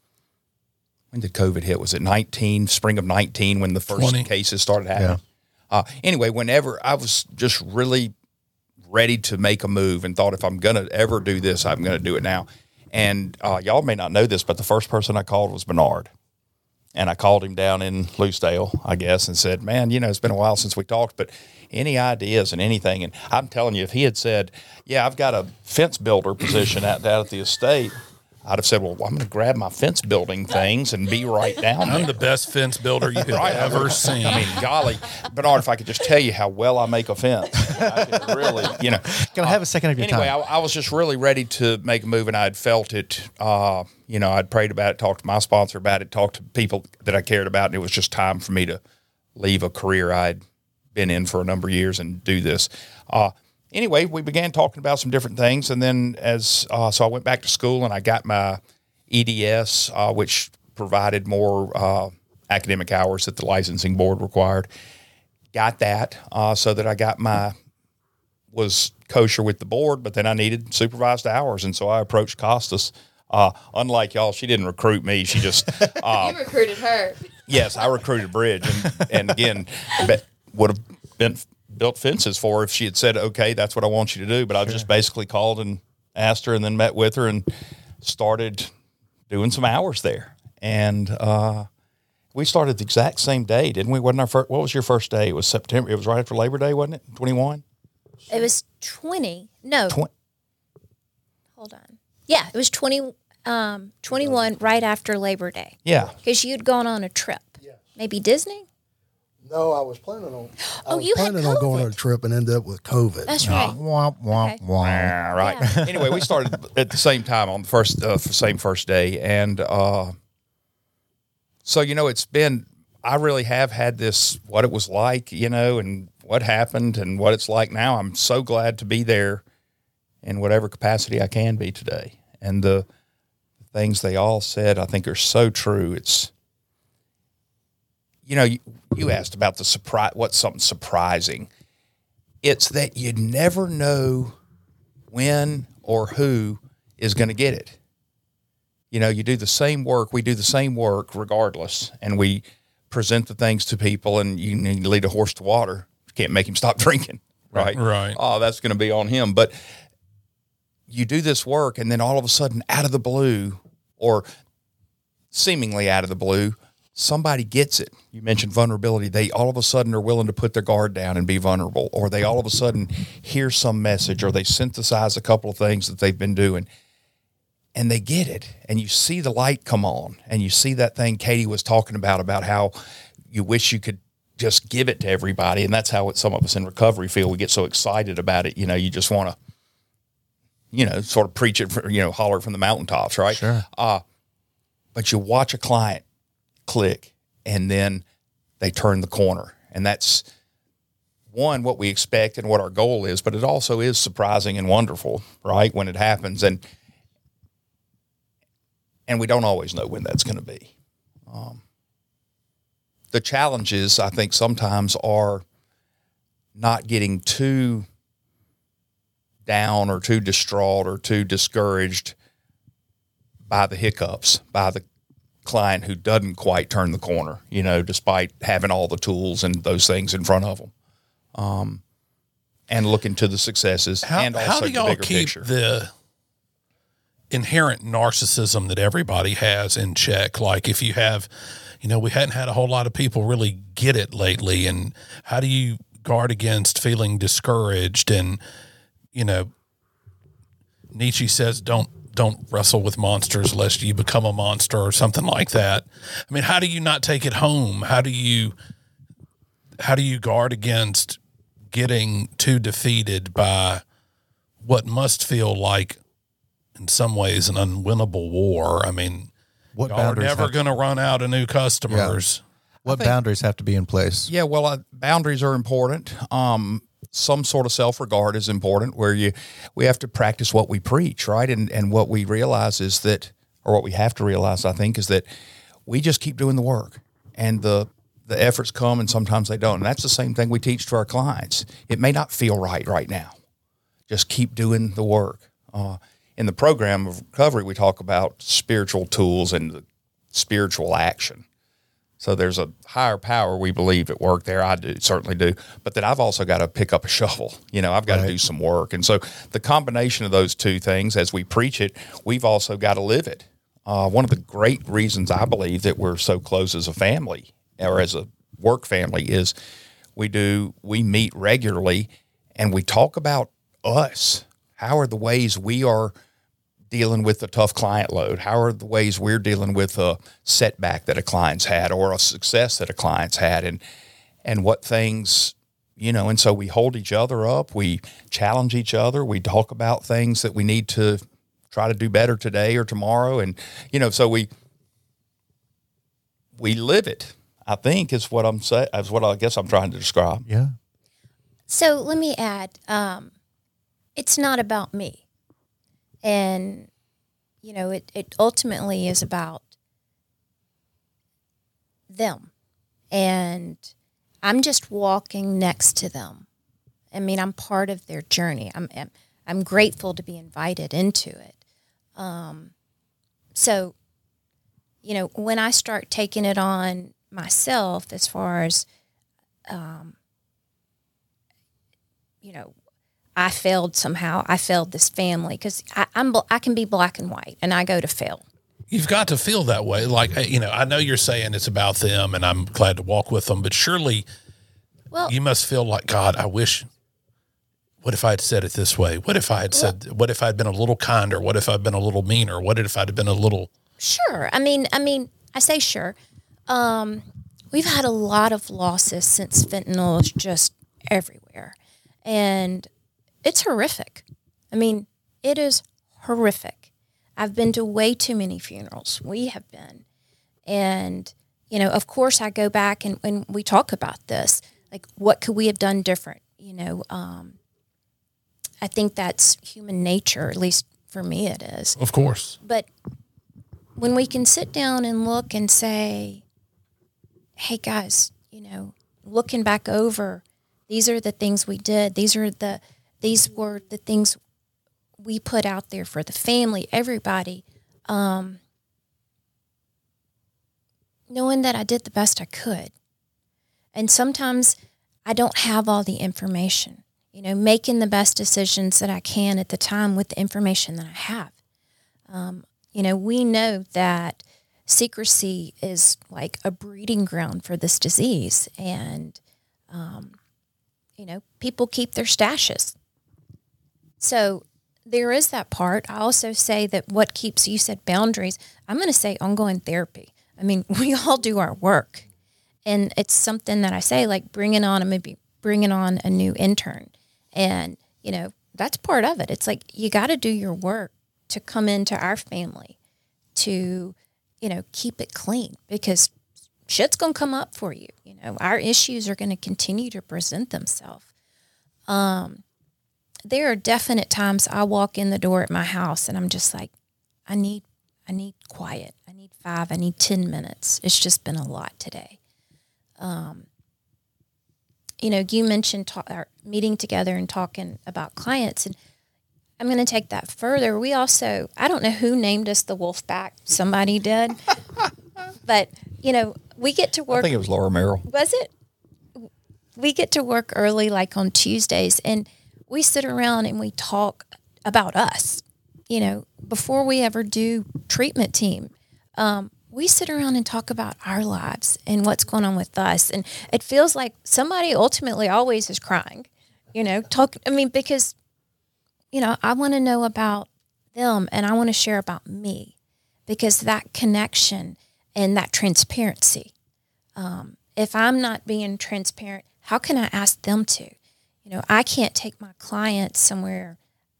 when did COVID hit? Was it 19, spring of 19, when the first 20. cases started happening? Uh, anyway, whenever I was just really ready to make a move and thought if I'm going to ever do this, I'm going to do it now. And uh, y'all may not know this, but the first person I called was Bernard. And I called him down in Lucedale, I guess, and said, Man, you know, it's been a while since we talked, but any ideas and anything. And I'm telling you, if he had said, Yeah, I've got a fence builder position out, out at the estate, I'd have said, Well, I'm going to grab my fence building things and be right down there. I'm the best fence builder you have Right. ever seen. I mean, golly, Bernard, if I could just tell you how well I make a fence, I could really, you know. Can I have a second of your Anyway, I. I was just really ready to make a move, and I had felt it. Uh, you know, I'd prayed about it, talked to my sponsor about it, talked to people that I cared about, and it was just time for me to leave a career I'd been in for a number of years and do this. Uh, anyway, we began talking about some different things, and then as uh, so, I went back to school and I got my EDS, uh, which provided more uh, academic hours that the licensing board required. Got that uh, so that I got my was kosher with the board, but then I needed supervised hours, and so I approached Costas. Uh, unlike y'all, she didn't recruit me; she just <laughs> uh, you recruited her. Yes, I recruited Bridge, and, and again, <laughs> would have been built fences for her if she had said, "Okay, that's what I want you to do." But I just basically called and asked her, and then met with her and started doing some hours there. And uh, we started the exact same day, didn't we? Wasn't our first? What was your first day? It was September. It was right after Labor Day, wasn't it? Twenty one. It was 20. No. Twen- hold on. Yeah, it was 20, um, 21 right after Labor Day. Yeah, Because you'd gone on a trip. Yeah. Maybe Disney? No, I was planning on. I Oh, was you had planning on going on a trip and ended up with COVID. That's right. Womp, womp, Okay. womp. Right. anyway, we started at the same time on the first uh, same first day, and uh, so you know, it's been. I really have had this what it was like, you know, and what happened, and what it's like now. I'm so glad to be there in whatever capacity I can be today, and the things they all said, I think, are so true. It's you know, you, you asked about the surprise. What's something surprising? It's that you never know when or who is going to get it. You know, you do the same work, we do the same work regardless, and we present the things to people, and you need to lead a horse to water. You can't make him stop <laughs> drinking, right? Right. Oh, that's going to be on him. But you do this work, and then all of a sudden, out of the blue, or seemingly out of the blue, somebody gets it. You mentioned vulnerability. They all of a sudden are willing to put their guard down and be vulnerable, or they all of a sudden hear some message, or they synthesize a couple of things that they've been doing and they get it. And you see the light come on, and you see that thing Katie was talking about, about how you wish you could just give it to everybody. And that's how it, some of us in recovery feel. We get so excited about it. You know, you just want to, you know, sort of preach it, for, you know, holler from the mountaintops, right? Sure. Uh, but you watch a client click and then they turn the corner. And that's one, what we expect and what our goal is, but it also is surprising and wonderful, right? When it happens. And, and we don't always know when that's going to be. Um, the challenges, I think, sometimes are not getting too down or too distraught or too discouraged by the hiccups, by the client who doesn't quite turn the corner, you know, despite having all the tools and those things in front of them. Um, and looking to the successes How, and also how do y'all bigger keep picture. the inherent narcissism that everybody has in check? Like if you have, you know, we hadn't had a whole lot of people really get it lately. And how do you guard against feeling discouraged? And, you know, Nietzsche says, don't, don't wrestle with monsters lest you become a monster or something like that. I mean, how do you not take it home? How do you, how do you guard against getting too defeated by what must feel like in some ways an unwinnable war. I mean, What y'all are never going to run out of new customers. What boundaries have to be in place? Yeah, well, uh, boundaries are important. Um, some sort of self regard is important, where you we have to practice what we preach, right? And and what we realize is that, or what we have to realize, I think, is that we just keep doing the work, and the the efforts come, and sometimes they don't. And that's the same thing we teach to our clients. It may not feel right right now. Just keep doing the work. Uh, in the program of recovery, we talk about spiritual tools and spiritual action. So there's a higher power we believe at work there. I do certainly do, but that I've also got to pick up a shovel. You know, I've got to do some work, and so the combination of those two things, as we preach it, we've also got to live it. Uh, one of the great reasons I believe that we're so close as a family or as a work family is we do we meet regularly and we talk about us. How are the ways we are dealing with a tough client load? How are the ways we're dealing with a setback that a client's had or a success that a client's had and and what things you know, and so we hold each other up, we challenge each other, we talk about things that we need to try to do better today or tomorrow and you know, so we we live it. I think is what I'm saying is what I guess I'm trying to describe. Yeah. So let me add, um, it's not about me. And, you know, it, it ultimately is about them. And I'm just walking next to them. I mean, I'm part of their journey. I'm, I'm, I'm grateful to be invited into it. Um, so, you know, when I start taking it on myself, as far as, um, you know, I failed somehow. I failed this family because I'm I can be black and white, and I go to fail. You've got to feel that way. Like you know, I know you're saying it's about them, and I'm glad to walk with them. But surely, Well, you must feel like God. I wish. What if I had said it this way? What if I had said? What if I'd been a little kinder? What if I'd been a little meaner? What if I'd been a little? Sure. I mean, I mean, I say sure. Um, we've had a lot of losses since fentanyl is just everywhere, and it's horrific. I mean, it is horrific. I've been to way too many funerals. We have been, and you know, of course, I go back and when we talk about this, like, what could we have done different? You know, um, I think that's human nature. At least for me, it is Of course. but when we can sit down and look and say, hey guys, you know, looking back over, these are the things we did. These are the these were the things we put out there for the family, everybody. Um, knowing that I did the best I could. And sometimes I don't have all the information. You know, making the best decisions that I can at the time with the information that I have. Um, you know, we know that secrecy is like a breeding ground for this disease, and um, you know, people keep their stashes. So there is that part. I also say that what keeps you said boundaries. I'm going to say ongoing therapy. I mean, <laughs> we all do our work, and it's something that I say like bringing on a maybe bringing on a new intern, and you know that's part of it. It's like you got to do your work to come into our family to you know keep it clean because shit's going to come up for you you know our issues are going to continue to present themselves um there are definite times i walk in the door at my house and i'm just like i need i need quiet i need 5 i need 10 minutes it's just been a lot today um you know you mentioned ta- our meeting together and talking about clients and I'm going to take that further. We also, I don't know who named us the wolf pack. Somebody did. <laughs> but, you know, we get to work. I think it was Laura Merrill. was it? We get to work early, like on Tuesdays, and we sit around and we talk about us. You know, before we ever do treatment team, um, we sit around and talk about our lives and what's going on with us. And it feels like somebody ultimately always is crying. You know, talk. I mean, because you know, I want to know about them and I want to share about me because that connection and that transparency. Um, if I'm not being transparent, how can I ask them to? You know, I can't take my clients somewhere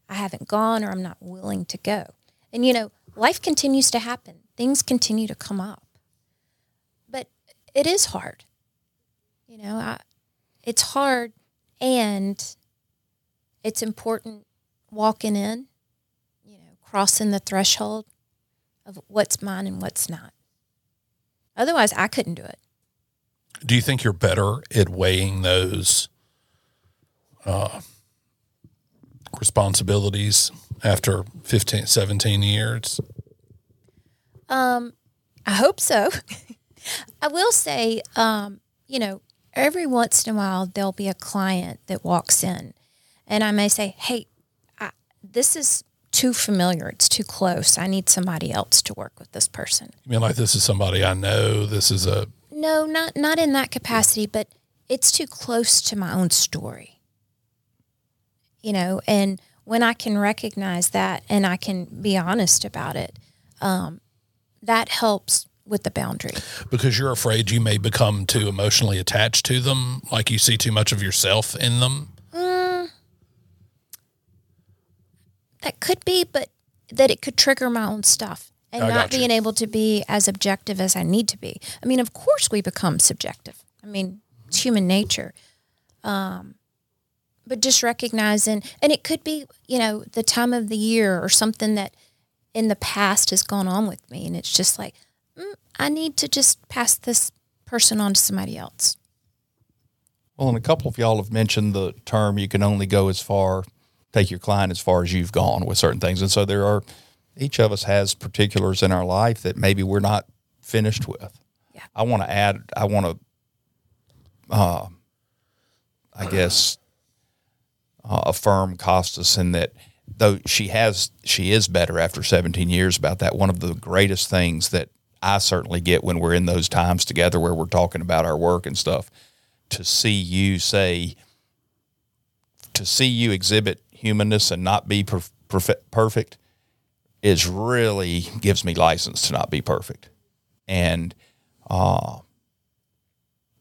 I haven't gone or I'm not willing to go. And, you know, life continues to happen, things continue to come up. But it is hard. You know, I, it's hard and it's important walking in, you know, crossing the threshold of what's mine and what's not. Otherwise, I couldn't do it. Do you think you're better at weighing those uh, responsibilities after 15, 17 years? Um, I hope so. <laughs> I will say, um, you know, every once in a while there'll be a client that walks in, and I may say, "Hey, I, this is too familiar. It's too close. I need somebody else to work with this person." You mean like this is somebody I know? This is a No, not not in that capacity, but it's too close to my own story. You know, and when I can recognize that and I can be honest about it, um, that helps with the boundary. because you're afraid you may become too emotionally attached to them, like you see too much of yourself in them. That could be, but that it could trigger my own stuff and I not being able to be as objective as I need to be. I mean, of course, we become subjective. I mean, it's human nature. Um, but just recognizing, and it could be, you know, the time of the year or something that in the past has gone on with me, and it's just like mm, I need to just pass this person on to somebody else. Well, and a couple of y'all have mentioned the term you can only go as far, take your client as far as you've gone with certain things. And so there are, each of us has particulars in our life that maybe we're not finished with. Yeah. I want to add, I want to, uh, I guess, uh, affirm Costas in that though she has, she is better after 17 years about that. One of the greatest things that I certainly get when we're in those times together where we're talking about our work and stuff to see you say, to see you exhibit humanness and not be perf- perfe- perfect is really gives me license to not be perfect. And, uh,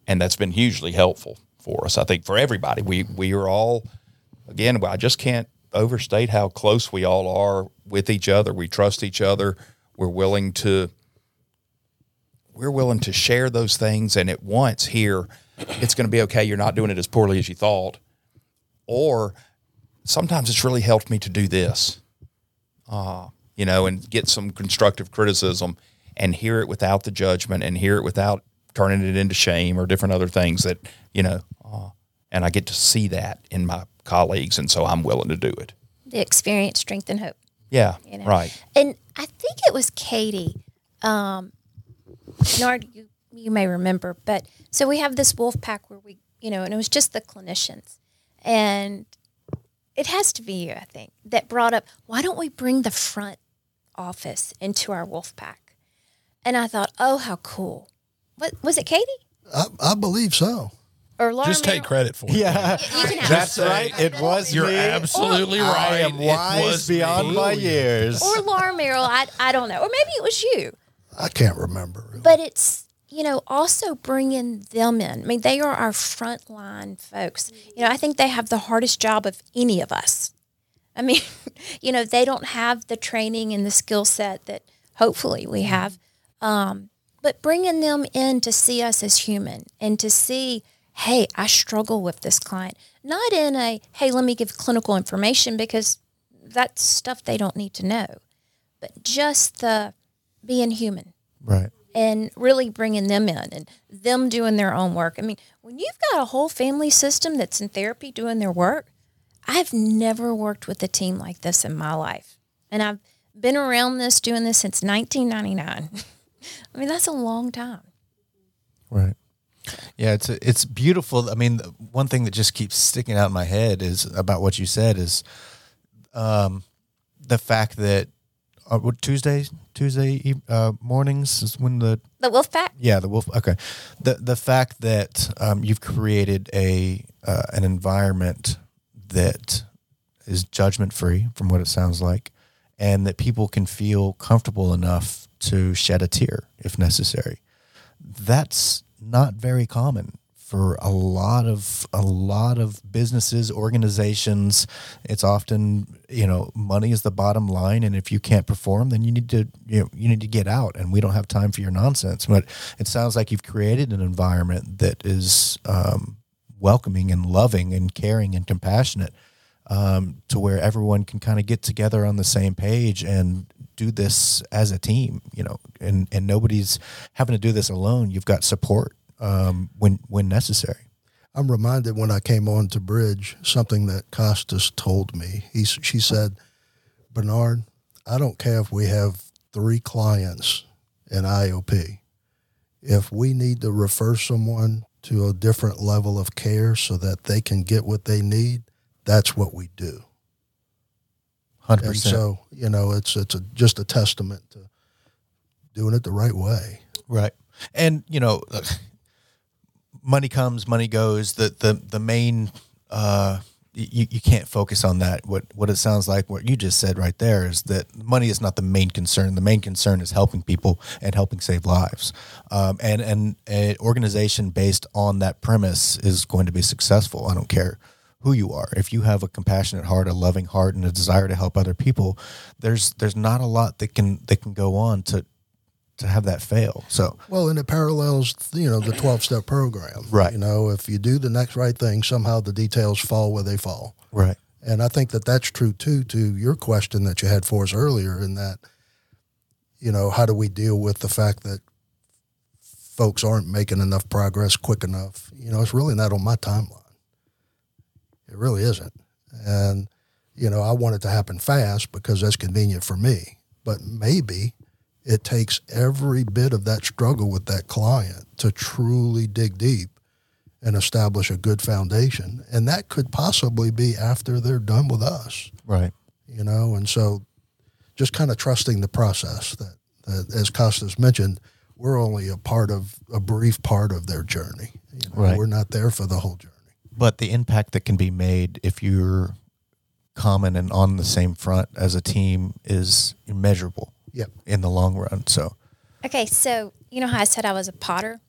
and that's been hugely helpful for us. I think for everybody, we, we are all, again, I just can't overstate how close we all are with each other. We trust each other. We're willing to, we're willing to share those things and at once hear it's going to be okay you're not doing it as poorly as you thought or sometimes it's really helped me to do this uh, you know and get some constructive criticism and hear it without the judgment and hear it without turning it into shame or different other things that you know uh, and i get to see that in my colleagues and so i'm willing to do it The experience, strength, and hope. yeah You know? right And I think it was Katie. Um, Nard, you, you may remember, but so we have this wolf pack where we, you know, and it was just the clinicians. And it has to be you, I think, that brought up why don't we bring the front office into our wolf pack? And I thought, oh, how cool. What was it, Katie? I, I believe so. Or Laura? Just take Merrill? credit for it. Yeah, You can have that's say, right. It was You're me. absolutely right. I am It wise was beyond me. my years. or Laura Merrill. I, I don't know. Or maybe it was you. I can't remember. but it's you know also bringing them in i mean they are our frontline folks you know i think they have the hardest job of any of us i mean <laughs> you know they don't have the training and the skill set that hopefully we have um, but bringing them in to see us as human and to see hey i struggle with this client not in a hey let me give clinical information because that's stuff they don't need to know but just the being human right. and really bringing them in and them doing their own work. I mean, when you've got a whole family system that's in therapy doing their work, I've never worked with a team like this in my life. And I've been around this, doing this since 1999. <laughs> I mean, that's a long time. Right. Yeah, it's it's beautiful. I mean, the one thing that just keeps sticking out in my head is about what you said is um, the fact that uh, what, Tuesday Tuesday uh, mornings is when the The wolf pack? yeah the wolf okay the the fact that um, you've created a uh, an environment that is judgment free from what it sounds like and that people can feel comfortable enough to shed a tear if necessary that's not very common for a lot of a lot of businesses organizations. It's often you know money is the bottom line and if you can't perform then you need to you know you need to get out and we don't have time for your nonsense. But it sounds like you've created an environment that is um, welcoming and loving and caring and compassionate um, to where everyone can kind of get together on the same page and do this as a team, you know, and, and nobody's having to do this alone. You've got support um, when when necessary. I'm reminded when I came on to Bridge something that Costas told me. He she said, Bernard, I don't care if we have three clients in IOP. If we need to refer someone to a different level of care so that they can get what they need, that's what we do. Hundred And percent. so, you know, it's it's a, just a testament to doing it the right way. Right. And you know, money comes, money goes. The the the main uh you, you can't focus on that. What what it sounds like what you just said right there is that money is not the main concern. The main concern is helping people and helping save lives. Um, and and an organization based on that premise is going to be successful. I don't care who you are. If you have a compassionate heart, a loving heart, and a desire to help other people, there's there's not a lot that can that can go on to to have that fail. So Well, and it parallels, you know, the 12 step program. Right. You know, if you do the next right thing, somehow the details fall where they fall. right. And I think that that's true too to your question that you had for us earlier in that you know, how do we deal with the fact that folks aren't making enough progress quick enough? You know, it's really not on my timeline. It really isn't. And, you know, I want it to happen fast because that's convenient for me. But maybe it takes every bit of that struggle with that client to truly dig deep and establish a good foundation. And that could possibly be after they're done with us, Right. you know? And so just kind of trusting the process that, that as Costas mentioned, we're only a part of a brief part of their journey. You know? Right. We're not there for the whole journey. But the impact that can be made if you're common and on the same front as a team is immeasurable Yep. in the long run. So Okay, so you know how I said I was a potter?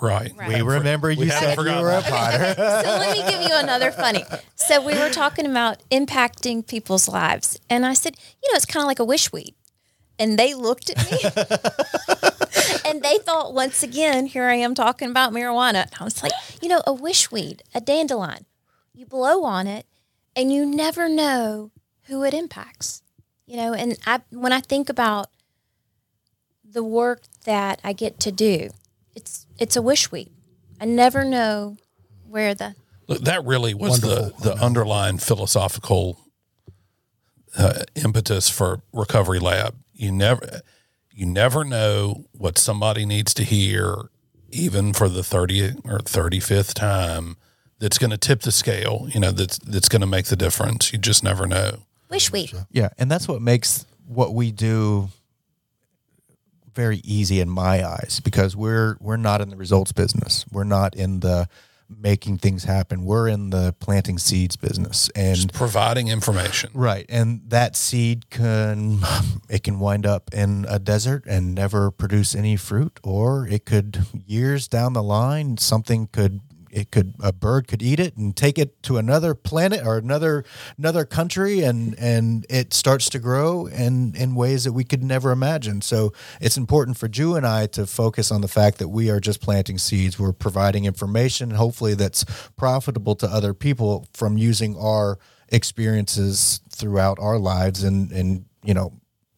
Right. Right. we remember you hadn't said you were a that. potter. <laughs> so let me give you another funny. So we were talking about impacting people's lives, and I said, you know, it's kind of like a wish weed. And they looked at me, <laughs> and they thought once again, here I am talking about marijuana. And I was like, you know, a wish weed, a dandelion, you blow on it, and you never know who it impacts. You know, and I when I think about the work that I get to do, it's it's a wish weed. I never know where the Look, that really was the, the underlying philosophical uh, impetus for Recovery Lab. You never you never know what somebody needs to hear, even for the 30th or 35th time, that's going to tip the scale, you know, that's, that's going to make the difference. You just never know. wish we. Yeah, and that's what makes what we do very easy in my eyes because we're we're not in the results business. We're not in the making things happen. We're in the planting seeds business. And Providing information. right, and that seed can it can wind up in a desert and never produce any fruit or it could years down the line something could it could a bird could eat it and take it to another planet or another another country and and it starts to grow in in ways that we could never imagine. So it's important for Drew and I to focus on the fact that we are just planting seeds. We're providing information hopefully that's profitable to other people from using our experiences throughout our lives and and you know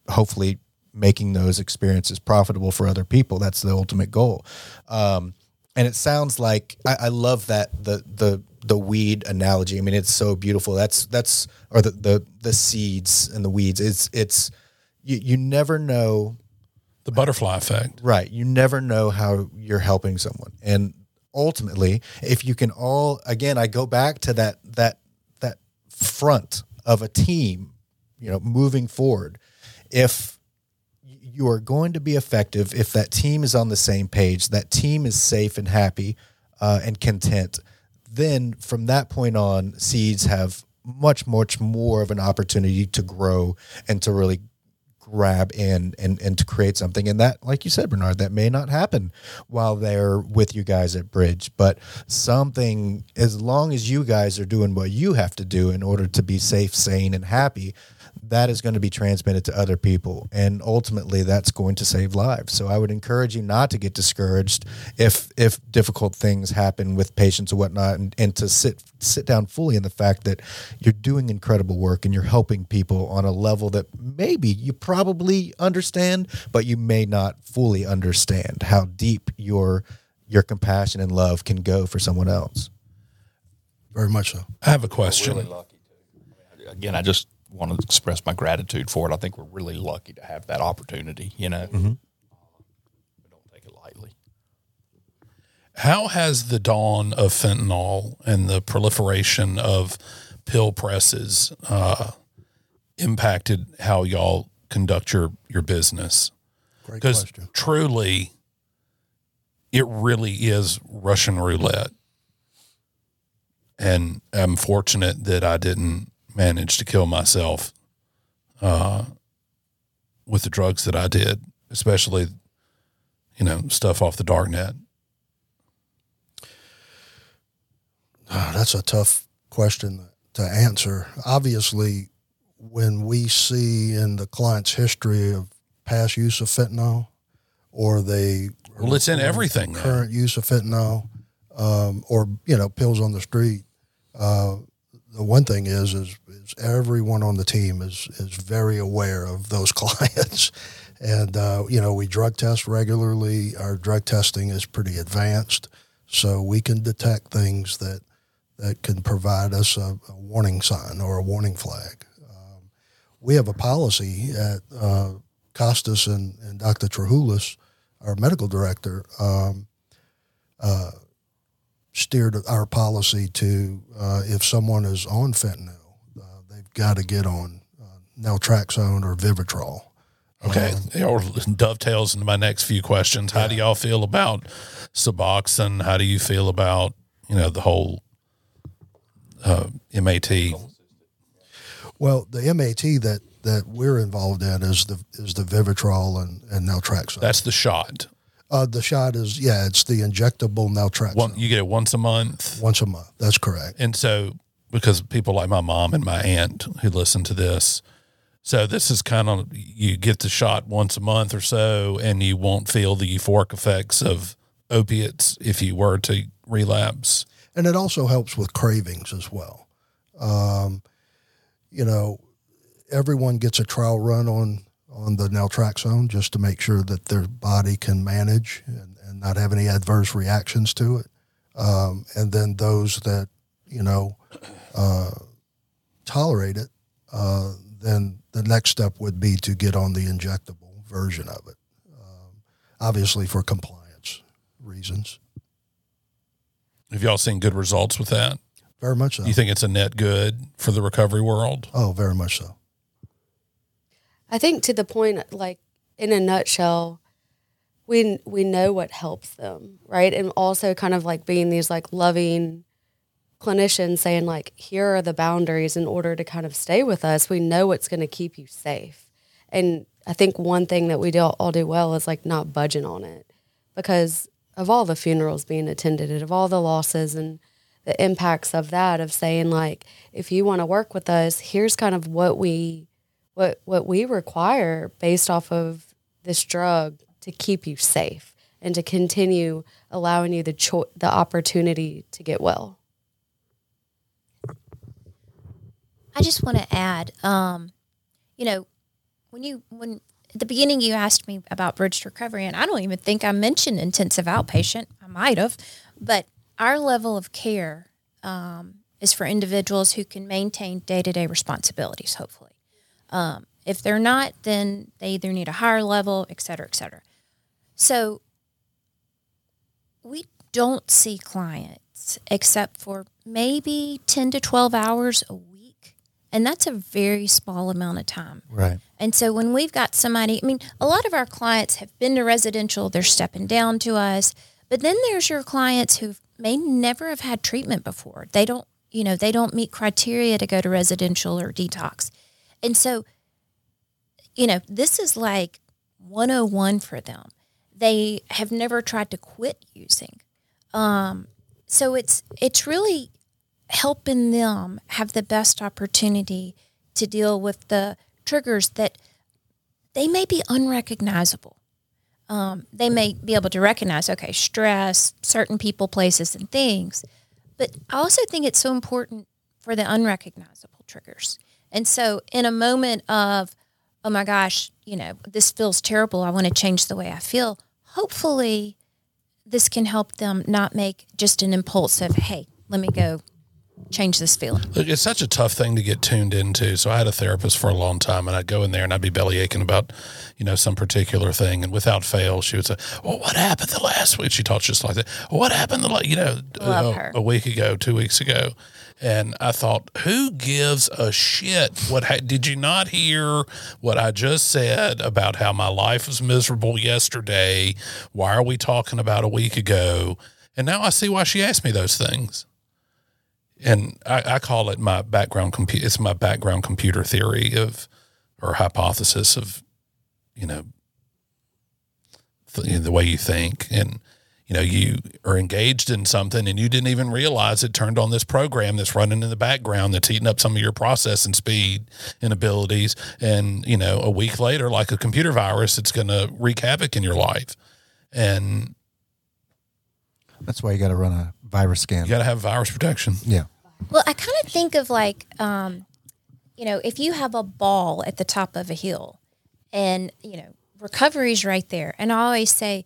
hopefully making those experiences profitable for other people. That's the ultimate goal. Um, and it sounds like I, I love that the the the weed analogy. I mean, it's so beautiful. That's that's or the the the seeds and the weeds. It's it's you you never know The butterfly effect. right. You never know how you're helping someone, and ultimately, if you can all again, I go back to that that that front of a team, you know, moving forward. If you are going to be effective if that team is on the same page, that team is safe and happy uh, and content, then from that point on, seeds have much, much more of an opportunity to grow and to really grab in and, and to create something. And that, like you said, Bernard, that may not happen while they're with you guys at Bridge, but something, as long as you guys are doing what you have to do in order to be safe, sane, and happy, that is going to be transmitted to other people and ultimately that's going to save lives so i would encourage you not to get discouraged if if difficult things happen with patients or whatnot and, and to sit sit down fully in the fact that you're doing incredible work and you're helping people on a level that maybe you probably understand but you may not fully understand how deep your your compassion and love can go for someone else Very much so. I have a question. Really lucky. Again, I just want to express my gratitude for it. I think we're really lucky to have that opportunity. You know, we don't take it lightly. How has the dawn of fentanyl and the proliferation of pill presses uh, impacted how y'all conduct your, your business? Because truly, it really is Russian roulette. And I'm fortunate that I didn't manage to kill myself uh, with the drugs that I did, especially, you know, stuff off the dark net. Ah, That's a tough question to answer. Obviously, when we see in the client's history of past use of fentanyl, or they Well, it's in everything now. current use of fentanyl, um, or you know pills on the street. Uh, the one thing is, is, is everyone on the team is is very aware of those <laughs> clients, And, uh, you know, we drug test regularly. Our drug testing is pretty advanced. So we can detect things that, that can provide us a, a warning sign or a warning flag. Um, we have a policy at uh, Costas and, and Dr. Trahulis, our medical director, um, uh, steered our policy to uh, if someone is on fentanyl, uh, they've got to get on uh, naltrexone or Vivitrol. Okay, or dovetails into my next few questions. How do y'all feel about Suboxone? How do you feel about you know the whole uh, MAT? Well, the MAT that, that we're involved in is the is the Vivitrol and, and naltrexone. That's the shot. Uh, the shot is yeah, it's the injectable naltrexone One, you get it once a month, once a month. That's correct. and so because people like my mom and my aunt who listen to this, so this is kind of you get the shot once a month or so, and you won't feel the euphoric effects of opiates if you were to relapse. and it also helps with cravings as well. Um, you know, everyone gets a trial run on on the naltrexone just to make sure that their body can manage and, and not have any adverse reactions to it. Um, and then those that you know uh, tolerate it, uh, then the next step would be to get on the injectable version of it, um, obviously for compliance reasons. Have y'all seen good results with that? Very much so. You think it's a net good for the recovery world? oh, very much so. I think to the point, like in a nutshell, we we know what helps them, right? And also kind of like being these like loving clinicians saying like, here are the boundaries in order to kind of stay with us. We know what's going to keep you safe. And I think one thing that we do all do well is like not budging on it because of all the funerals being attended and of all the losses and the impacts of that of saying like if you want to work with us here's kind of what we what what we require based off of this drug to keep you safe and to continue allowing you the cho- the opportunity to get well. I just want to add, um, you know, when you when at the beginning you asked me about bridge to recovery, and I don't even think I mentioned intensive outpatient. I might have, but our level of care um, is for individuals who can maintain day to day responsibilities. Hopefully, um, if they're not, then they either need a higher level, et cetera, et cetera. So we don't see clients except for maybe 10 to 12 hours a week. And that's a very small amount of time. Right. And so when we've got somebody, I mean, a lot of our clients have been to residential, they're stepping down to us. But then there's your clients who may never have had treatment before. They don't, you know, they don't meet criteria to go to residential or detox. And so, you know, this is like 101 for them. They have never tried to quit using. Um, so it's it's really helping them have the best opportunity to deal with the triggers that they may be unrecognizable. Um, they may be able to recognize, okay, stress, certain people, places, and things. But I also think it's so important for the unrecognizable triggers. And so, in a moment of, oh my gosh, you know, this feels terrible, I want to change the way I feel, hopefully this can help them not make just an impulsive, hey, let me go change this feeling. Look, it's such a tough thing to get tuned into. So I had a therapist for a long time, and I'd go in there and I'd be belly aching about, you know, some particular thing, and without fail, she would say, "Well, what happened the last week?" She talks just like that. What happened the, la-" you know, uh, a, a week ago, two weeks ago, and I thought, who gives a shit? What ha- did you not hear? What I just said about how my life was miserable yesterday? Why are we talking about a week ago? And now I see why she asked me those things and I, I call it my background computer. It's my background computer theory of, or hypothesis of, you know, th- the way you think, and you know, you are engaged in something, and you didn't even realize it turned on this program that's running in the background that's eating up some of your processing speed and abilities, and you know, a week later, like a computer virus, it's going to wreak havoc in your life, and That's why you got to run a virus scan. you got to have virus protection. Yeah. Well, I kind of think of like, um, you know, if you have a ball at the top of a hill and, you know, recovery's right there. And I always say,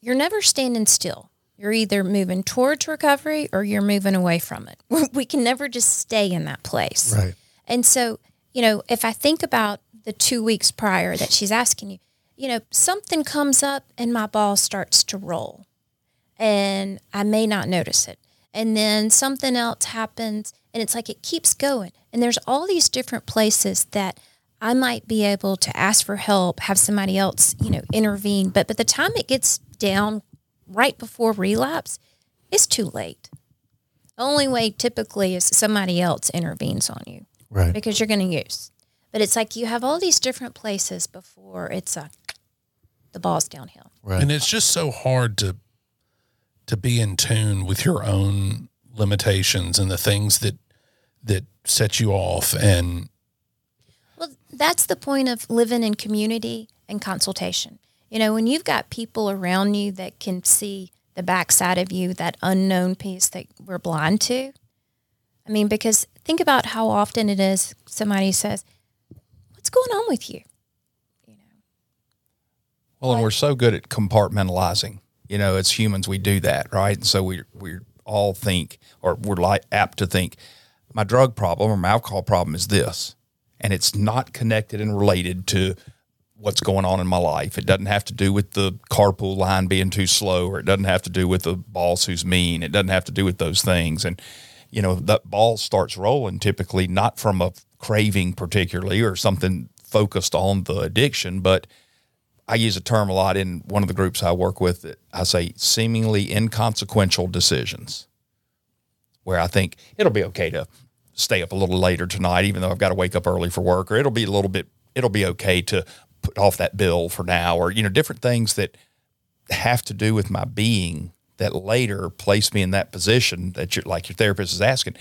you're never standing still. You're either moving towards recovery or you're moving away from it. <laughs> We can never just stay in that place. Right. And so, you know, if I think about the two weeks prior that she's asking you, you know, something comes up and my ball starts to roll and I may not notice it. And then something else happens and it's like it keeps going. And there's all these different places that I might be able to ask for help, have somebody else, you know, intervene. But by the time it gets down right before relapse, it's too late. The only way typically is somebody else intervenes on you Right. because you're going to use. But it's like you have all these different places before it's a the ball's downhill. Right. And it's just so hard to to be in tune with your own limitations and the things that that set you off and Well, that's the point of living in community and consultation. You know, when you've got people around you that can see the backside of you, that unknown piece that we're blind to. I mean, because think about how often it is somebody says, What's going on with you? You know. Well, and we're so good at compartmentalizing. You know, as humans, we do that, right? And so we we all think, or we're like apt to think, my drug problem or my alcohol problem is this, and it's not connected and related to what's going on in my life. It doesn't have to do with the carpool line being too slow, or it doesn't have to do with the boss who's mean. It doesn't have to do with those things. And you know, that ball starts rolling typically not from a craving particularly or something focused on the addiction, but I use a term a lot in one of the groups I work with. I say seemingly inconsequential decisions, where I think it'll be okay to stay up a little later tonight, even though I've got to wake up early for work, or it'll be a little bit, it'll be okay to put off that bill for now, or you know, different things that have to do with my being that later place me in that position that you're like your therapist is asking,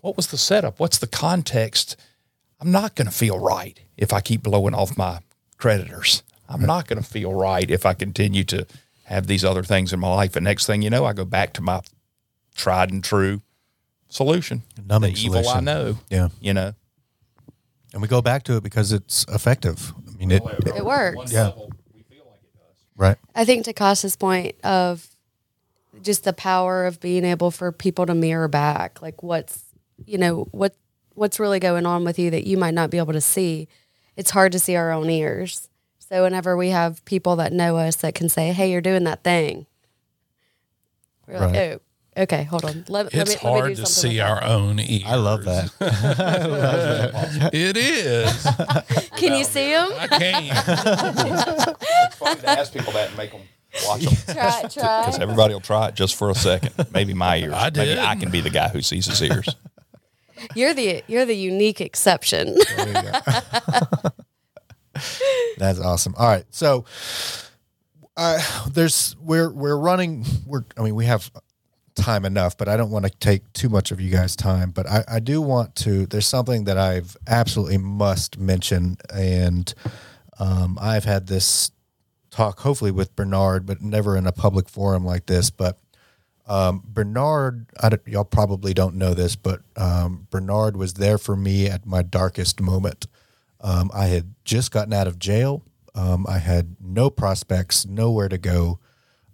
what was the setup? What's the context? I'm not going to feel right if I keep blowing off my creditors. I'm not going to feel right if I continue to have these other things in my life. And next thing you know, I go back to my tried and true solution, Numbing the evil I know. Yeah. You know, And we go back to it because it's effective. I mean, it, It works. yeah. Right. I think to Costa's point of just the power of being able for people to mirror back, like what's you know what what's really going on with you that you might not be able to see. It's hard to see our own ears. So whenever we have people that know us that can say, "Hey, you're doing that thing," we're like, Right. "Oh, okay, hold on. Let, let me, it's let me hard do to something see with our own ears. I love that. <laughs> It is. that." <laughs> Can you see them? I can't. <laughs> it's funny to ask people that and make them watch them. Try, Because try. everybody will try it just for a second. Maybe my ears. I Maybe did. I can be the guy who sees his ears. You're the you're the unique exception. <laughs> That's awesome. All right, so uh, there's we're we're running. We're I mean we have time enough, but I don't want to take too much of you guys' time. But I, I do want to. There's something that I've absolutely must mention, and um, I've had this talk hopefully with Bernard, but never in a public forum like this. But um, Bernard, y'all probably don't know this, but um, Bernard was there for me at my darkest moment. Um, I had just gotten out of jail. Um, I had no prospects, nowhere to go.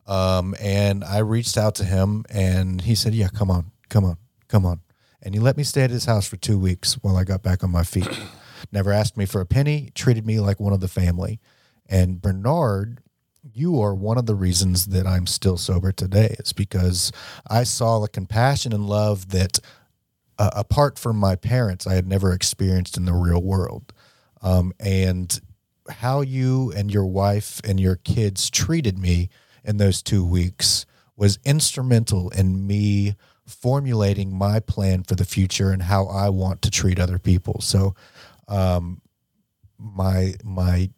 Um, and I reached out to him and he said, Yeah, come on, come on, come on. And he let me stay at his house for two weeks while I got back on my feet. <clears throat> Never asked me for a penny, treated me like one of the family. And Bernard, you are one of the reasons that I'm still sober today. It's because I saw the compassion and love that, uh, apart from my parents, I had never experienced in the real world. Um, and how you and your wife and your kids treated me in those two weeks was instrumental in me formulating my plan for the future and how I want to treat other people. So, um, my my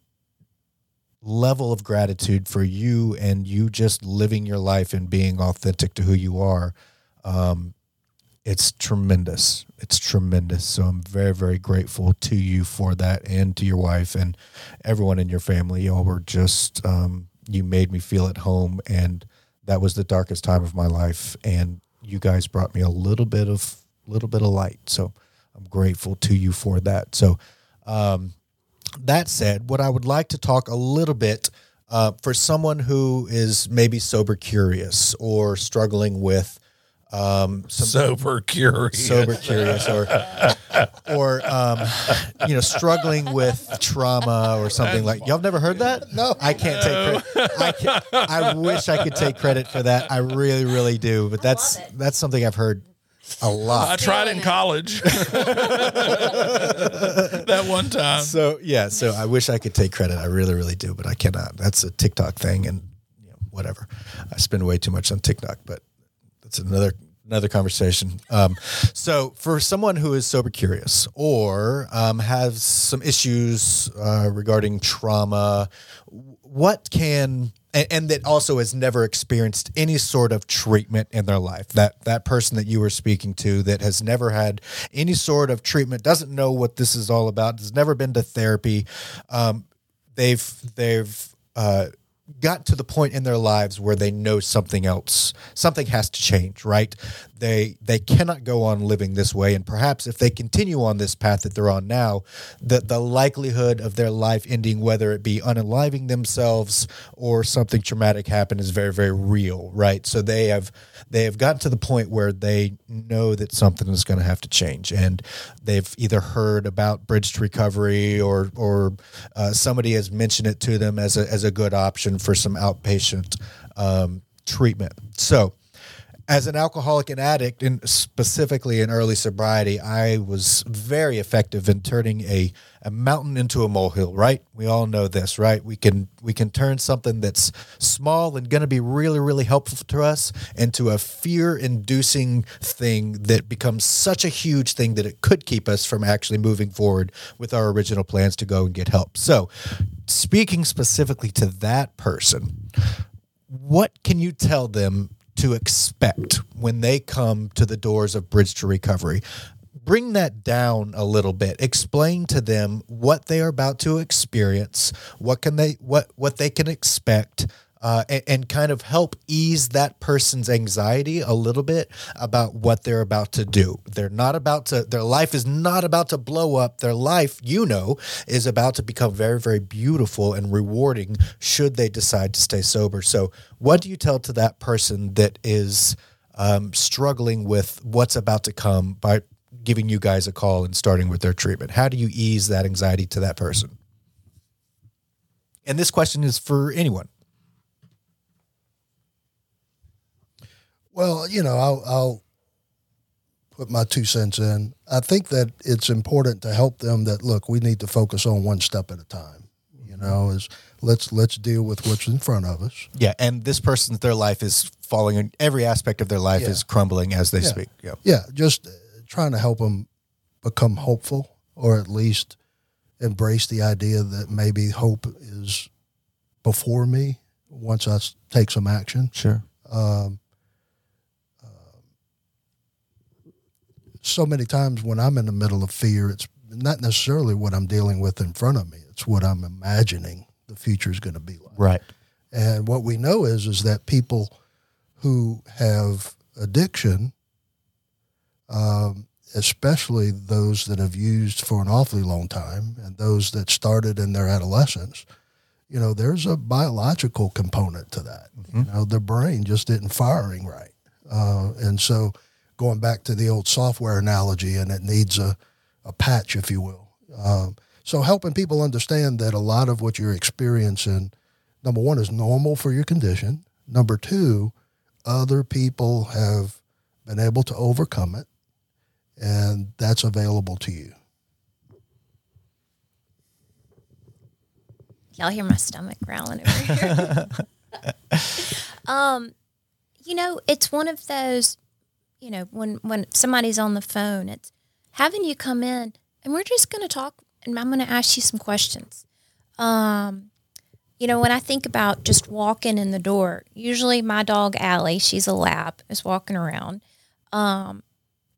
level of gratitude for you and you just living your life and being authentic to who you are um, it's tremendous. It's tremendous. So i'm very very grateful to you for that and to your wife and everyone in your family. Y'all were just um, you made me feel at home and that was the darkest time of my life. And you guys brought me a little bit of little bit of light. So i'm grateful to you for that. So um, that said, what I would like to talk a little bit uh, for someone who is maybe sober curious or struggling with um, some Sober curious. sober curious or <laughs> or um, you know struggling with trauma or something like y'all never heard that? No. I can't take credit I, can, I wish i could take credit for that. I really really do but that's that's something i've heard a lot. I tried in college. <laughs> that one time. so yeah so i wish i could take credit. I really really do but i cannot. That's a tiktok thing and you know, whatever. I spend way too much on tiktok but another another conversation. Um, so for someone who is sober curious or um, has some issues uh, regarding trauma what can and, and that also has never experienced any sort of treatment in their life that that person that you were speaking to that has never had any sort of treatment doesn't know what this is all about has never been to therapy um, they've they've uh, got to the point in their lives where they know something else. Something has to change right they they cannot go on living this way. And perhaps if they continue on this path that they're on now the the likelihood of their life ending whether it be unaliving themselves or something traumatic happen is very very real right? So they have they have gotten to the point where they know that something is going to have to change. And they've either heard about bridge to recovery or or uh, somebody has mentioned it to them as a as a good option for some outpatient um, treatment. So as an alcoholic and addict and specifically in early sobriety i was very effective in turning a, a mountain into a molehill right? We all know this right? We can we can turn something that's small and going to be really really helpful to us into a fear inducing thing that becomes such a huge thing that it could keep us from actually moving forward with our original plans to go and get help. So speaking specifically to that person what can you tell them to expect when they come to the doors of Bridge to Recovery? Bring that down a little bit. Explain to them what they are about to experience, what can they what what they can expect, uh, and, and kind of help ease that person's anxiety a little bit about what they're about to do. They're not about to. Their life is not about to blow up. Their life, you know, is about to become very very beautiful and rewarding should they decide to stay sober. So, what do you tell to that person that is um, struggling with what's about to come by giving you guys a call and starting with their treatment? How do you ease that anxiety to that person? And this question is for anyone. Well, you know, I'll, I'll put my two cents in. I think that it's important to help them that look, we need to focus on one step at a time. You know, is let's let's deal with what's in front of us. Yeah, and this person, their life is falling, in every aspect of their life Yeah. is crumbling as they Yeah. speak. Yeah. Yeah, just uh, trying to help them become hopeful, or at least embrace the idea that maybe hope is before me once I take some action. Sure. So many times when I'm in the middle of fear, it's not necessarily what I'm dealing with in front of me. It's what I'm imagining the future is going to be like. Right. And what we know is is that people who have addiction, um, especially those that have used for an awfully long time, and those that started in their adolescence, you know, there's a biological component to that. You know, the brain just isn't firing right, uh, and so going back to the old software analogy, and it needs a, a patch, if you will. Um, so helping people understand that a lot of what you're experiencing, number one, is normal for your condition. Number two, other people have been able to overcome it, and that's available to you. Y'all hear my stomach growling over here. <laughs> um, you know, it's one of those, you know, when when somebody's on the phone, it's having you come in and we're just going to talk and I'm going to ask you some questions. Um, you know, when I think about just walking in the door, usually my dog Allie, she's a lab, is walking around. Um,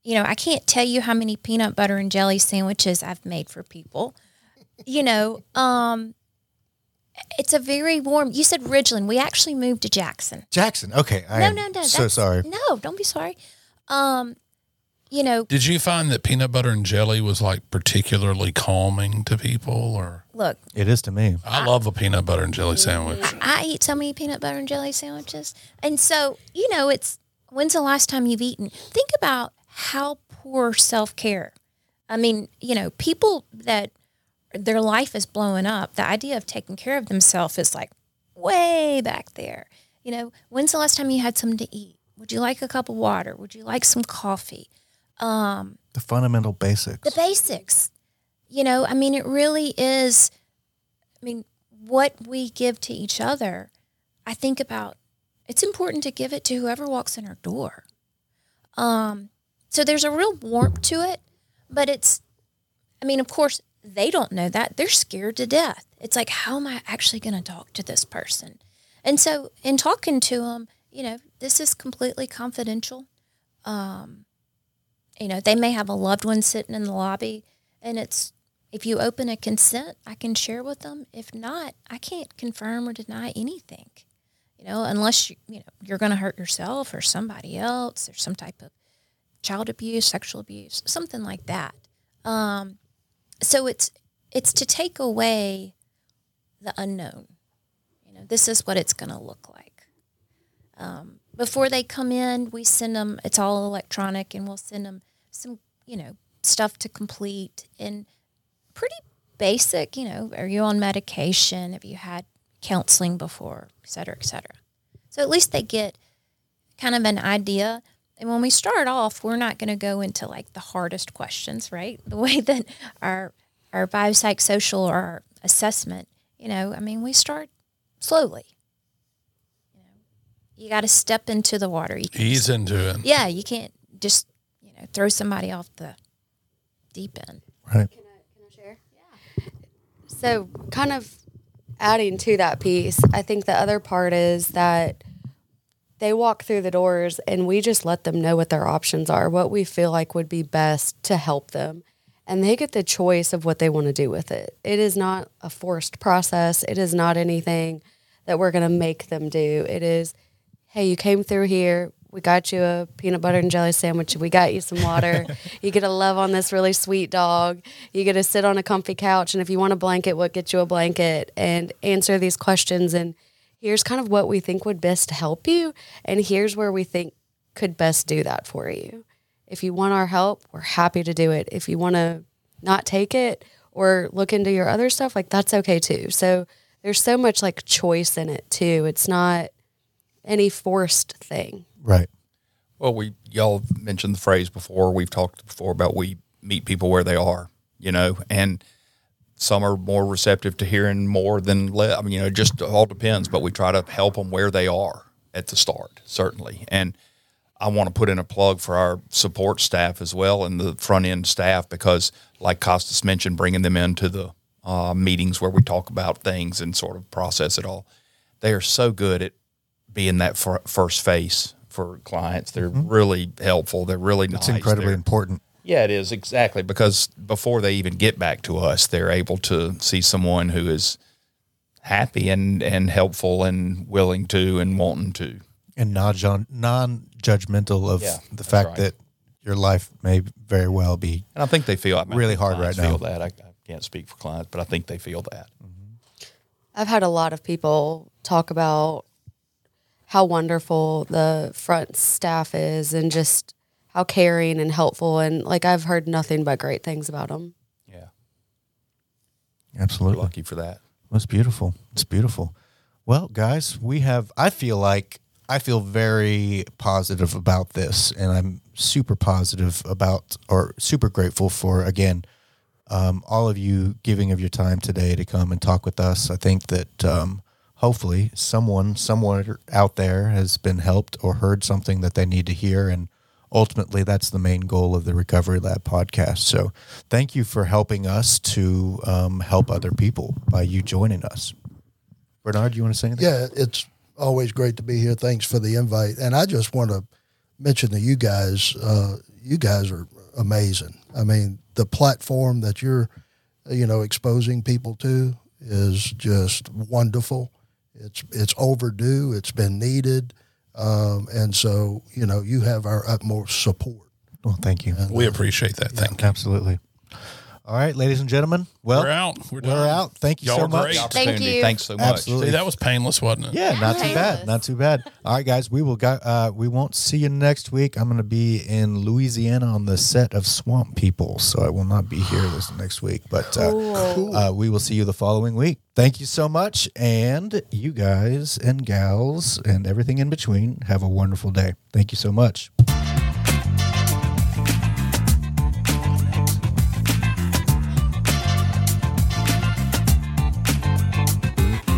you know, I can't tell you how many peanut butter and jelly sandwiches I've made for people. You know, um, it's a very warm. You said Ridgeland. We actually moved to Jackson. Jackson. Okay. I No, no, no. So sorry. No, don't be sorry. Um, you know, Did you find that peanut butter and jelly was like particularly calming to people or look, It is to me. I love a peanut butter and jelly sandwich. I eat so many peanut butter and jelly sandwiches. And so, you know, it's when's the last time you've eaten? Think about how poor self care. I mean, you know, people that their life is blowing up, the idea of taking care of themselves is like way back there. You know, when's the last time you had something to eat? Would you like a cup of water? Would you like some coffee? The fundamental basics. the basics. You know, I mean, it really is. I mean, what we give to each other, I think about. It's important to give it to whoever walks in our door. Um, so there's a real warmth to it, but it's. I mean, of course, they don't know that they're scared to death. It's like, how am I actually going to talk to this person? And so, in talking to them, you know, this is completely confidential you know, they may have a loved one sitting in the lobby and it's if you open a consent, I can share with them. If not, I can't confirm or deny anything. You know, unless you, you know, you're going to hurt yourself or somebody else or some type of child abuse, sexual abuse, something like that. Um, so it's it's to take away the unknown. You know, this is what it's going to look like Um, before they come in, we send them, it's all electronic, and we'll send them some, you know, stuff to complete and pretty basic, you know, are you on medication? Have you had counseling before, et cetera, et cetera. So at least they get kind of an idea. And when we start off, we're not going to go into like the hardest questions, right? The way that our our biopsychosocial or our assessment, you know, I mean, we start slowly you got to step into the water. You can't Ease into it. yeah, you can't just you know throw somebody off the deep end. Right. So, kind of adding to that piece, I think the other part is that they walk through the doors and we just let them know what their options are, what we feel like would be best to help them. And they get the choice of what they want to do with it. It is not a forced process, it is not anything that we're going to make them do. It is, hey, you came through here. We got you a peanut butter and jelly sandwich. We got you some water. <laughs> you get to love on this really sweet dog. You get to sit on a comfy couch. And if you want a blanket, we'll get you a blanket and answer these questions. And here's kind of what we think would best help you. And here's where we think could best do that for you. If you want our help, we're happy to do it. If you want to not take it or look into your other stuff, like that's okay too. So there's so much like choice in it too. It's not any forced thing. Right. Well, we y'all mentioned the phrase before. We've talked before about we meet people where they are, you know, and some are more receptive to hearing more than less. I mean, you know, it just all depends. But we try to help them where they are at the start, certainly. And I want to put in a plug for our support staff as well and the front end staff because, like Costas mentioned, bringing them into the uh, meetings where we talk about things and sort of process it all. They are so good at being that fir- first face for clients. They're mm-hmm. really helpful. They're really It's incredibly They're- important. yeah, it is exactly because before they even get back to us, they're able to see someone who is happy and and helpful and willing to and wanting to. And non non judgmental of Yeah, the fact right. that your life may very well be And I think they feel I mean, Really hard clients right now. Feel that I, I can't speak for clients, but I think they feel that. Mm-hmm. I've had a lot of people talk about how wonderful the front staff is and just how caring and helpful. And like, I've heard nothing but great things about them. Yeah, we're absolutely. lucky for that. It's beautiful. It's beautiful. Well, guys, we have. I feel like I feel very positive about this, and I'm super positive about, or super grateful for again, um, all of you giving of your time today to come and talk with us. I think that um, hopefully someone somewhere out there has been helped or heard something that they need to hear, and ultimately that's the main goal of the Recovery Lab podcast. So, thank you for helping us to um, help other people by you joining us. Bernard, do you want to say anything? Yeah, it's always great to be here. Thanks for the invite. And I just want to mention that you guys, uh, you guys are amazing. I mean, the platform that you're, you know, exposing people to is just wonderful. It's it's overdue. It's been needed, um, and so you know you have our utmost support. Well, thank you. We appreciate that. Thank you. Absolutely. All right, ladies and gentlemen. Well, We're out. We're, We're done. out. Thank you Y'all so are much. Thank you. Thanks so much. Absolutely. See, that was painless, wasn't it? Yeah, not too bad. Not too bad. All right, guys, we will go. Uh, we won't see you next week. I'm going to be in Louisiana on the set of Swamp People, so I will not be here this <sighs> next week. But uh, uh, we will see you the following week. Thank you so much, and you guys and gals and everything in between have a wonderful day. Thank you so much.